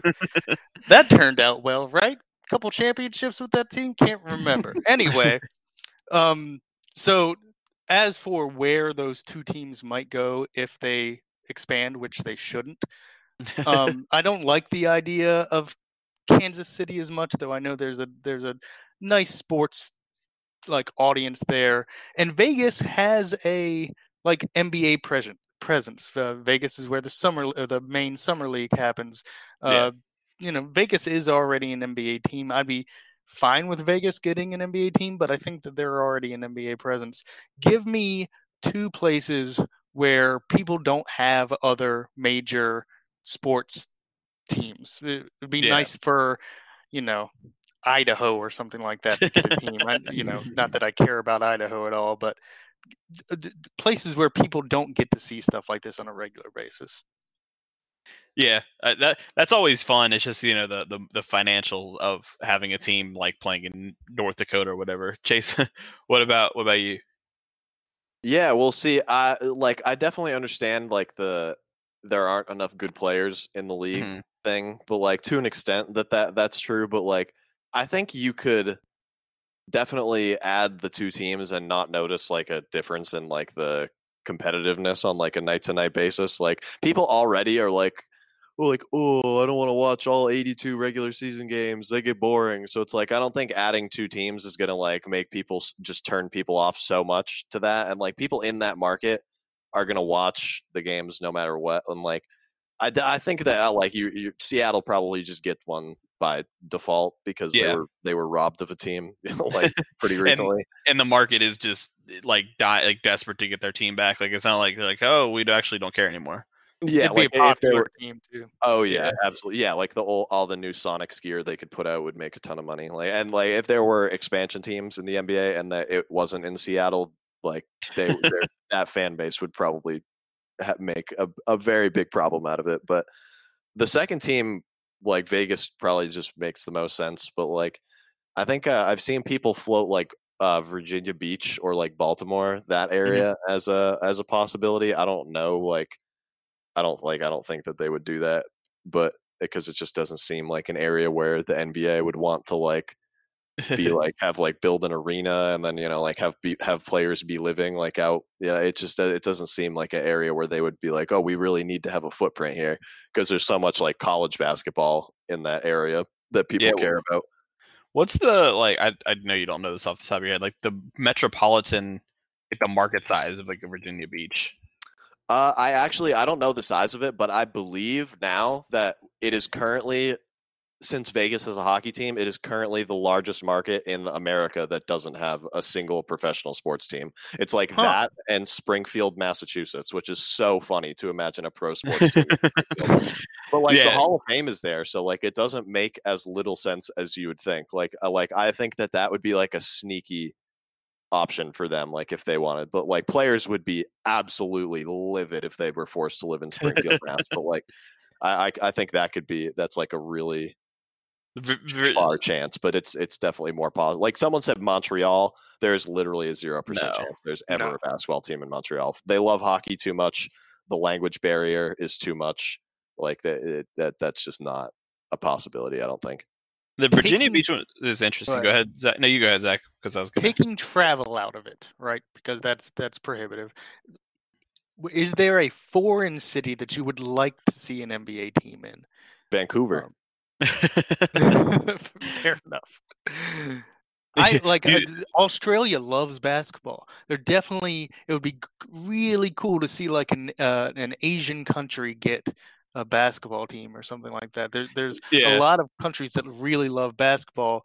that turned out well, right? A Couple championships with that team, can't remember. Anyway, um so as for where those two teams might go if they expand, which they shouldn't, um I don't like the idea of Kansas City as much though I know there's a there's a nice sports like audience there and Vegas has a like NBA present presence. Uh, Vegas is where the summer or the main summer league happens. Uh, Yeah. You know, Vegas is already an NBA team. I'd be fine with Vegas getting an NBA team, but I think that they're already an NBA presence. Give me two places where people don't have other major sports teams. It would be Yeah. nice for, you know, Idaho or something like that to get a team. I, you know, not that I care about Idaho at all, but places where people don't get to see stuff like this on a regular basis. Yeah, uh, that that's always fun. It's just you know the the the financials of having a team like playing in North Dakota or whatever. Chase, what about what about you? Yeah, we'll see. I like I definitely understand like the there aren't enough good players in the league Mhm. thing, but like to an extent that that that's true, but like I think you could definitely add the two teams and not notice like a difference in like the competitiveness on like a night to night basis. Like people already are like well, like, oh, I don't want to watch all 82 regular season games. They get boring. So it's like, I don't think adding two teams is going to like make people just turn people off so much to that. And like people in that market are going to watch the games no matter what. And like, I, I think that uh, like you, you, Seattle probably just get one by default because Yeah. they were they were robbed of a team like pretty recently. And the market is just eh, like die like desperate to get their team back. Like it's not like they're like oh we actually don't care anymore. yeah, It'd like if they were, team too. Oh yeah, Yeah. absolutely. Yeah, like the all, all the new Sonics gear they could put out would make a ton of money. Like and like if there were expansion teams in the NBA and that it wasn't in Seattle, like they that fan base would probably make a, a very big problem out of it. But the second team, like Vegas, probably just makes the most sense. But like I think uh, I've seen people float like uh, Virginia Beach or like Baltimore, that area as a as a possibility. I don't know, like I don't like I don't think that they would do that, but because it just doesn't seem like an area where the NBA would want to like be like have like build an arena and then you know like have be have players be living like out yeah it just uh, it doesn't seem like an area where they would be like oh we really need to have a footprint here because there's so much like college basketball in that area that people Yeah, care about What's the like? I I know you don't know this off the top of your head. Like the metropolitan, like the market size of like a Virginia Beach. Uh, I actually I don't know the size of it, but I believe now that it is currently, since Vegas has a hockey team, it is currently the largest market in America that doesn't have a single professional sports team. It's like Huh. that and Springfield, Massachusetts, which is so funny to imagine a pro sports team. But like the Hall of Fame is there, so like it doesn't make as little sense as you would think. Like uh, like I think that that would be like a sneaky option for them like if they wanted but like players would be absolutely livid if they were forced to live in springfield but like I, I think that could be that's like a really far chance but it's it's definitely more positive like someone said montreal there's literally a zero percent No. chance there's ever No. a basketball team in montreal they love hockey too much the language barrier is too much like that it, that that's just not a possibility i don't think the Virginia taking- Beach one is interesting. Go Go ahead, Zach. No, you go ahead, Zach, because I was gonna. Taking travel out of it, right? Because that's that's prohibitive. Is there a foreign city that you would like to see an NBA team in? vancouver Um, Fair enough. I like uh, Australia loves basketball. They're definitely it would be really cool to see like an uh, an Asian country get a basketball team or something like that. There, there's yeah, a lot of countries that really love basketball.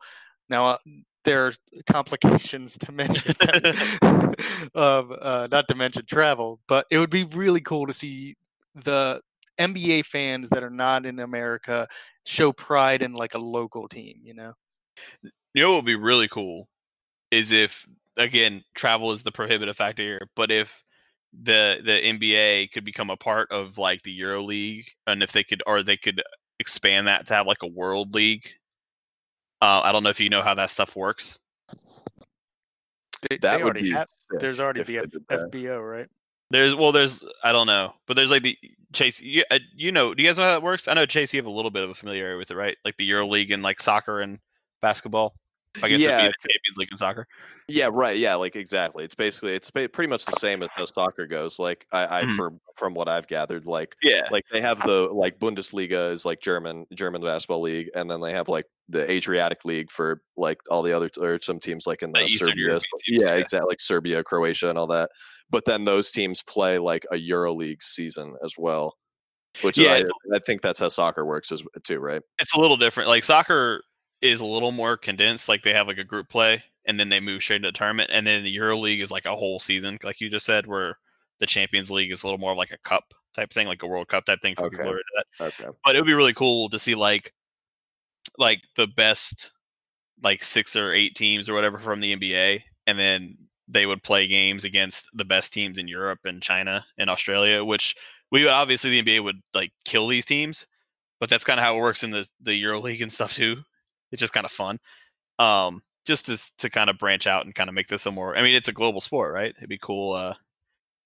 Now uh, there are complications to many of them, um, uh, not to mention travel. But it would be really cool to see the NBA fans that are not in America show pride in like a local team. You know. You know what would be really cool is if again travel is the prohibitive factor here, but if the the NBA could become a part of like the Euro League, and if they could or they could expand that to have like a World League. Uh, I don't know if you know how that stuff works. They, that they would already be have, there's already the F- FBO, right? There's well, there's I don't know, but there's like the Chase. You uh, you know, do you guys know how that works? I know Chase, you have a little bit of a familiarity with it, right? Like the Euro League and like soccer and basketball. I guess Yeah, it'd be the Champions League in soccer. Yeah, right. Yeah, like exactly. It's basically it's pretty much the same as how soccer goes. Like I, I Mhm. from from what I've gathered, like Yeah, like they have the like Bundesliga is like German German basketball league, and then they have like the Adriatic League for like all the other or some teams like in The the, Serbia. Teams, yeah, yeah. exactly. Like Serbia, Croatia, and all that. But then those teams play like a EuroLeague season as well. Which Yeah, I, I think that's how soccer works as too, right? it's a little different. Like soccer is a little more condensed. Like they have like a group play, and then they move straight into the tournament. And then the Euro League is like a whole season, like you just said, where the Champions League is a little more like a cup type thing, like a World Cup type thing for people Okay. who are into that. Okay. But it would be really cool to see like like the best like six or eight teams or whatever from the NBA, and then they would play games against the best teams in Europe and China and Australia, which we would obviously the NBA would like kill these teams, but that's kind of how it works in the the Euro League and stuff too. It's just kind of fun, um, just to to kind of branch out and kind of make this a more. I mean, it's a global sport, right? It'd be cool uh,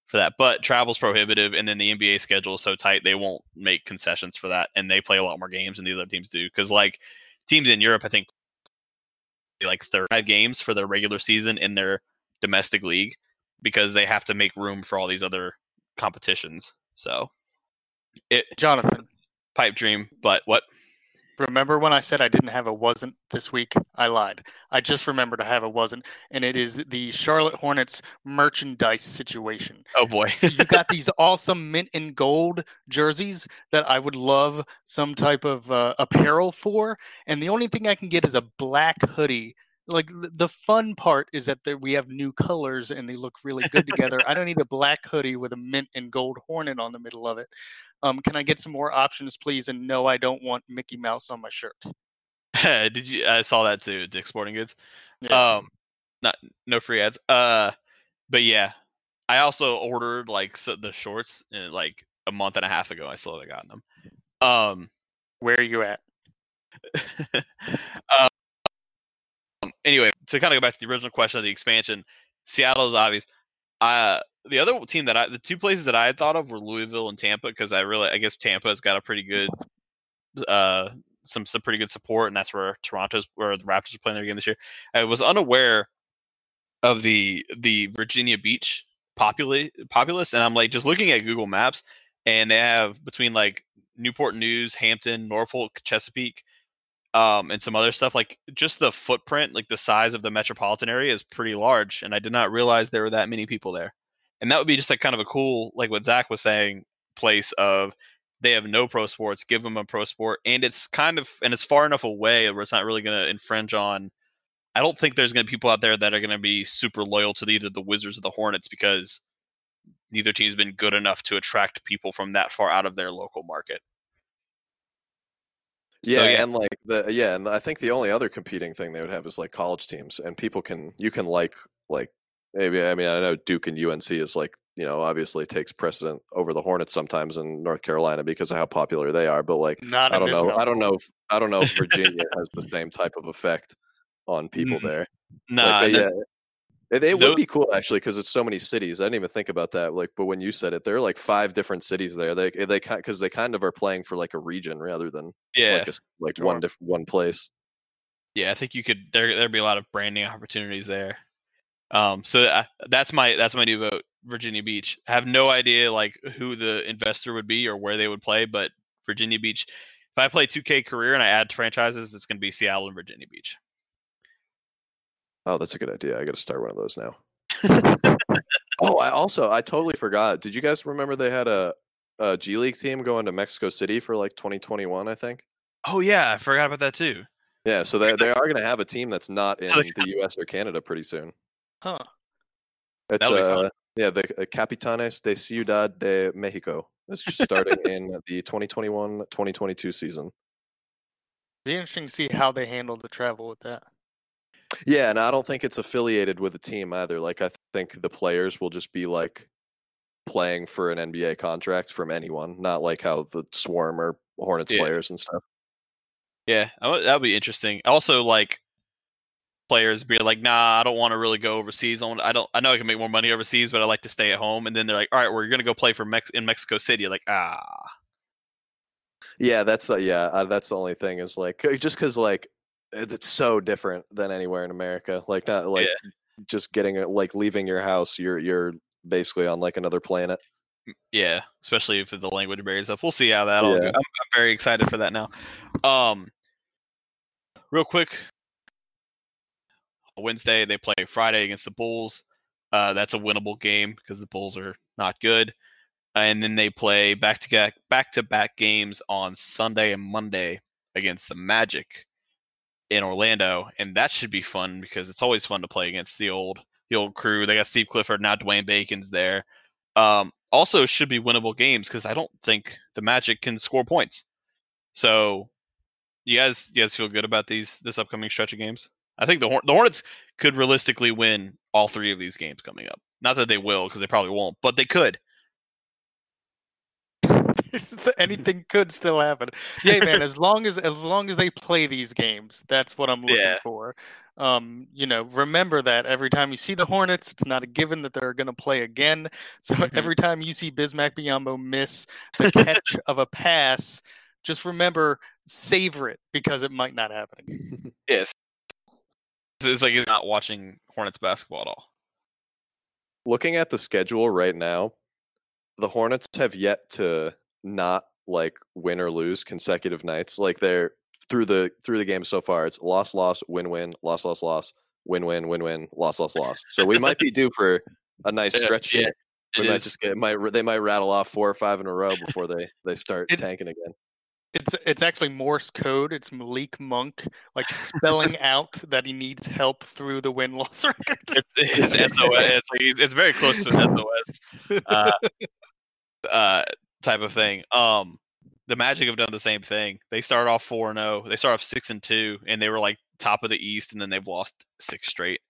for that, but travel's prohibitive, and then the NBA schedule is so tight they won't make concessions for that, and they play a lot more games than the other teams do because like teams in Europe, I think like 35 games for their regular season in their domestic league because they have to make room for all these other competitions. So, it Jonathan, pipe dream, but what? remember when I said I didn't have a wasn't this week? I lied. I just remembered I have a wasn't, and it is the Charlotte Hornets merchandise situation. Oh boy, you got these awesome mint and gold jerseys that I would love some type of uh, apparel for, and the only thing I can get is a black hoodie. Like the fun part is that there, we have new colors and they look really good together. I don't need a black hoodie with a mint and gold hornet on the middle of it. Um, can I get some more options, please? And no, I don't want Mickey Mouse on my shirt. did you? I saw that too. Dick Sporting Goods. Yeah. Um, not no free ads. Uh, but yeah, I also ordered like so the shorts uh, like a month and a half ago. I still haven't gotten them. Um, Where are you at? um, anyway, to kind of go back to the original question of the expansion, Seattle is obvious. Uh, the other team that I, the two places that I had thought of were Louisville and Tampa because I really, I guess Tampa has got a pretty good, uh, some some pretty good support, and that's where Toronto's, where the Raptors are playing their game this year. I was unaware of the the Virginia Beach popula- populace, and I'm like just looking at Google Maps, and they have between like Newport News, Hampton, Norfolk, Chesapeake, um, and some other stuff. Like just the footprint, like the size of the metropolitan area is pretty large, and I did not realize there were that many people there. And that would be just like kind of a cool, like what Zach was saying, place of they have no pro sports, give them a pro sport, and it's kind of and it's far enough away where it's not really going to infringe on. I don't think there's going to be people out there that are going to be super loyal to either the Wizards or the Hornets because neither team's been good enough to attract people from that far out of their local market. Yeah, yeah. and like the yeah, and I think the only other competing thing they would have is like college teams, and people can you can like like maybe I mean I know Duke and UNC is like you know obviously takes precedent over the Hornets sometimes in North Carolina because of how popular they are, but like Not I don't know I don't know if, I don't know if Virginia has the same type of effect on people Mm, there. Nah, Like, and yeah, it, it would be cool actually because it's so many cities. I didn't even think about that. Like, but when you said it, there are like five different cities there. They they because they kind of are playing for like a region rather than yeah, like a, like one different one place. yeah. I think you could there there'd be a lot of branding opportunities there. Um, so uh, that's my that's my new vote. Virginia Beach. I have no idea like who the investor would be or where they would play, but Virginia Beach. If I play 2K career and I add franchises, it's going to be Seattle and Virginia Beach. Oh, that's a good idea. I got to start one of those now. oh, I also I totally forgot. Did you guys remember they had a, a G League team going to Mexico City for like 2021? I think. Oh yeah, I forgot about that too. Yeah, so they they are going to have a team that's not in the U.S. or Canada pretty soon. Huh. It's That'll be fun. uh yeah the uh, Capitanes de Ciudad de Mexico. It's just starting in the 2021-2022 season. Be interesting to see how they handle the travel with that. Yeah, and I don't think it's affiliated with a team either. Like I think the players will just be like playing for an NBA contract from anyone, not like how the Swarm or Hornets Yeah. players and stuff. Yeah, that would be interesting. Also, like players be like, "Nah, I don't want to really go overseas. I, want, I don't. I know I can make more money overseas, but I like to stay at home." And then they're like, "All right, we're gonna go play for Mex in Mexico City." Like, ah, Yeah, that's the yeah, uh, that's the only thing is like just cuz like it's, it's so different than anywhere in America. Like not like just getting it like leaving your house, you're you're basically on like another planet. yeah. Especially if the language barrier stuff. We'll see how that all. Yeah. I'm, I'm very excited for that now. Um, real quick, Wednesday they play Friday against the Bulls. Uh, that's a winnable game because the Bulls are not good. And then they play back to back back to back games on Sunday and Monday against the Magic in Orlando, and that should be fun because it's always fun to play against the old the old crew. They got Steve Clifford now, Dwayne Bacon's there. Um, also, should be winnable games because I don't think the Magic can score points. So, you guys, you guys feel good about these this upcoming stretch of games? I think the Horn- the Hornets could realistically win all three of these games coming up. Not that they will because they probably won't, but they could. Anything could still happen. Yeah, man. As long as as long as they play these games, that's what I'm looking Yeah. for. Um, you know, remember that every time you see the Hornets, it's not a given that they're going to play again. So Mhm. every time you see Bismack Biyombo miss the catch of a pass, just remember savor it because it might not happen again. Yes, it's, it's like he's not watching Hornets basketball at all. Looking at the schedule right now, the Hornets have yet to not like win or lose consecutive nights. Like they're through the through the game so far, it's loss, loss, win, win, loss, loss, loss, win, win, win, win, loss, loss, loss. So we might be due for a nice Yeah, stretch yeah, here. We might is- just get might they might rattle off four or five in a row before they they start It- tanking again. It's it's actually Morse code. It's Malik Monk like spelling out that he needs help through the win loss record. it's, it's SOS. It's, it's it's very close to an SOS uh, uh, type of thing. Um, the Magic have done the same thing. They start off four and zero. They start off six and two, and they were like top of the East, and then they've lost six straight.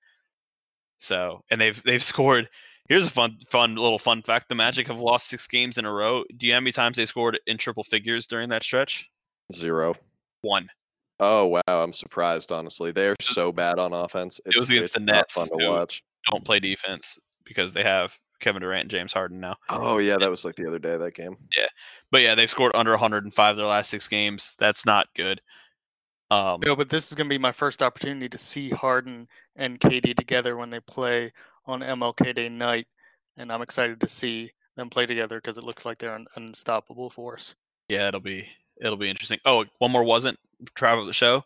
So, and they've they've scored. Here's a fun fun little fun fact: the Magic have lost six games in a row. Do you know how many times they scored in triple figures during that stretch? Zero. One. Oh wow, I'm surprised honestly. They're so bad on offense. It's, was against the not Nets, fun to watch. Don't play defense because they have Kevin Durant and James Harden now. Oh yeah, that was like the other day that game. Yeah, but yeah, they've scored under 105 their last six games. That's not good. Um, No, but this is going to be my first opportunity to see Harden and KD together when they play on MLK Day night, and I'm excited to see them play together because it looks like they're an unstoppable force. yeah, it'll be it'll be interesting. Oh, one more wasn't travel the show.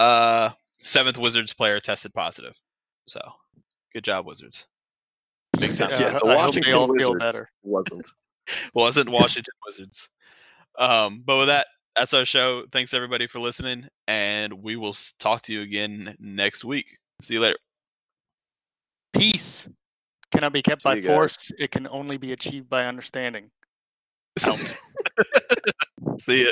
Uh, seventh Wizards player tested positive. So, good job, Wizards. Big time. Yeah, I hope they all feel better. wasn't. wasn't Washington Wizards. Um, but with that, that's our show. Thanks everybody for listening, and we will talk to you again next week. See you later. Peace cannot be kept See by you guys. force. It can only be achieved by understanding. See ya.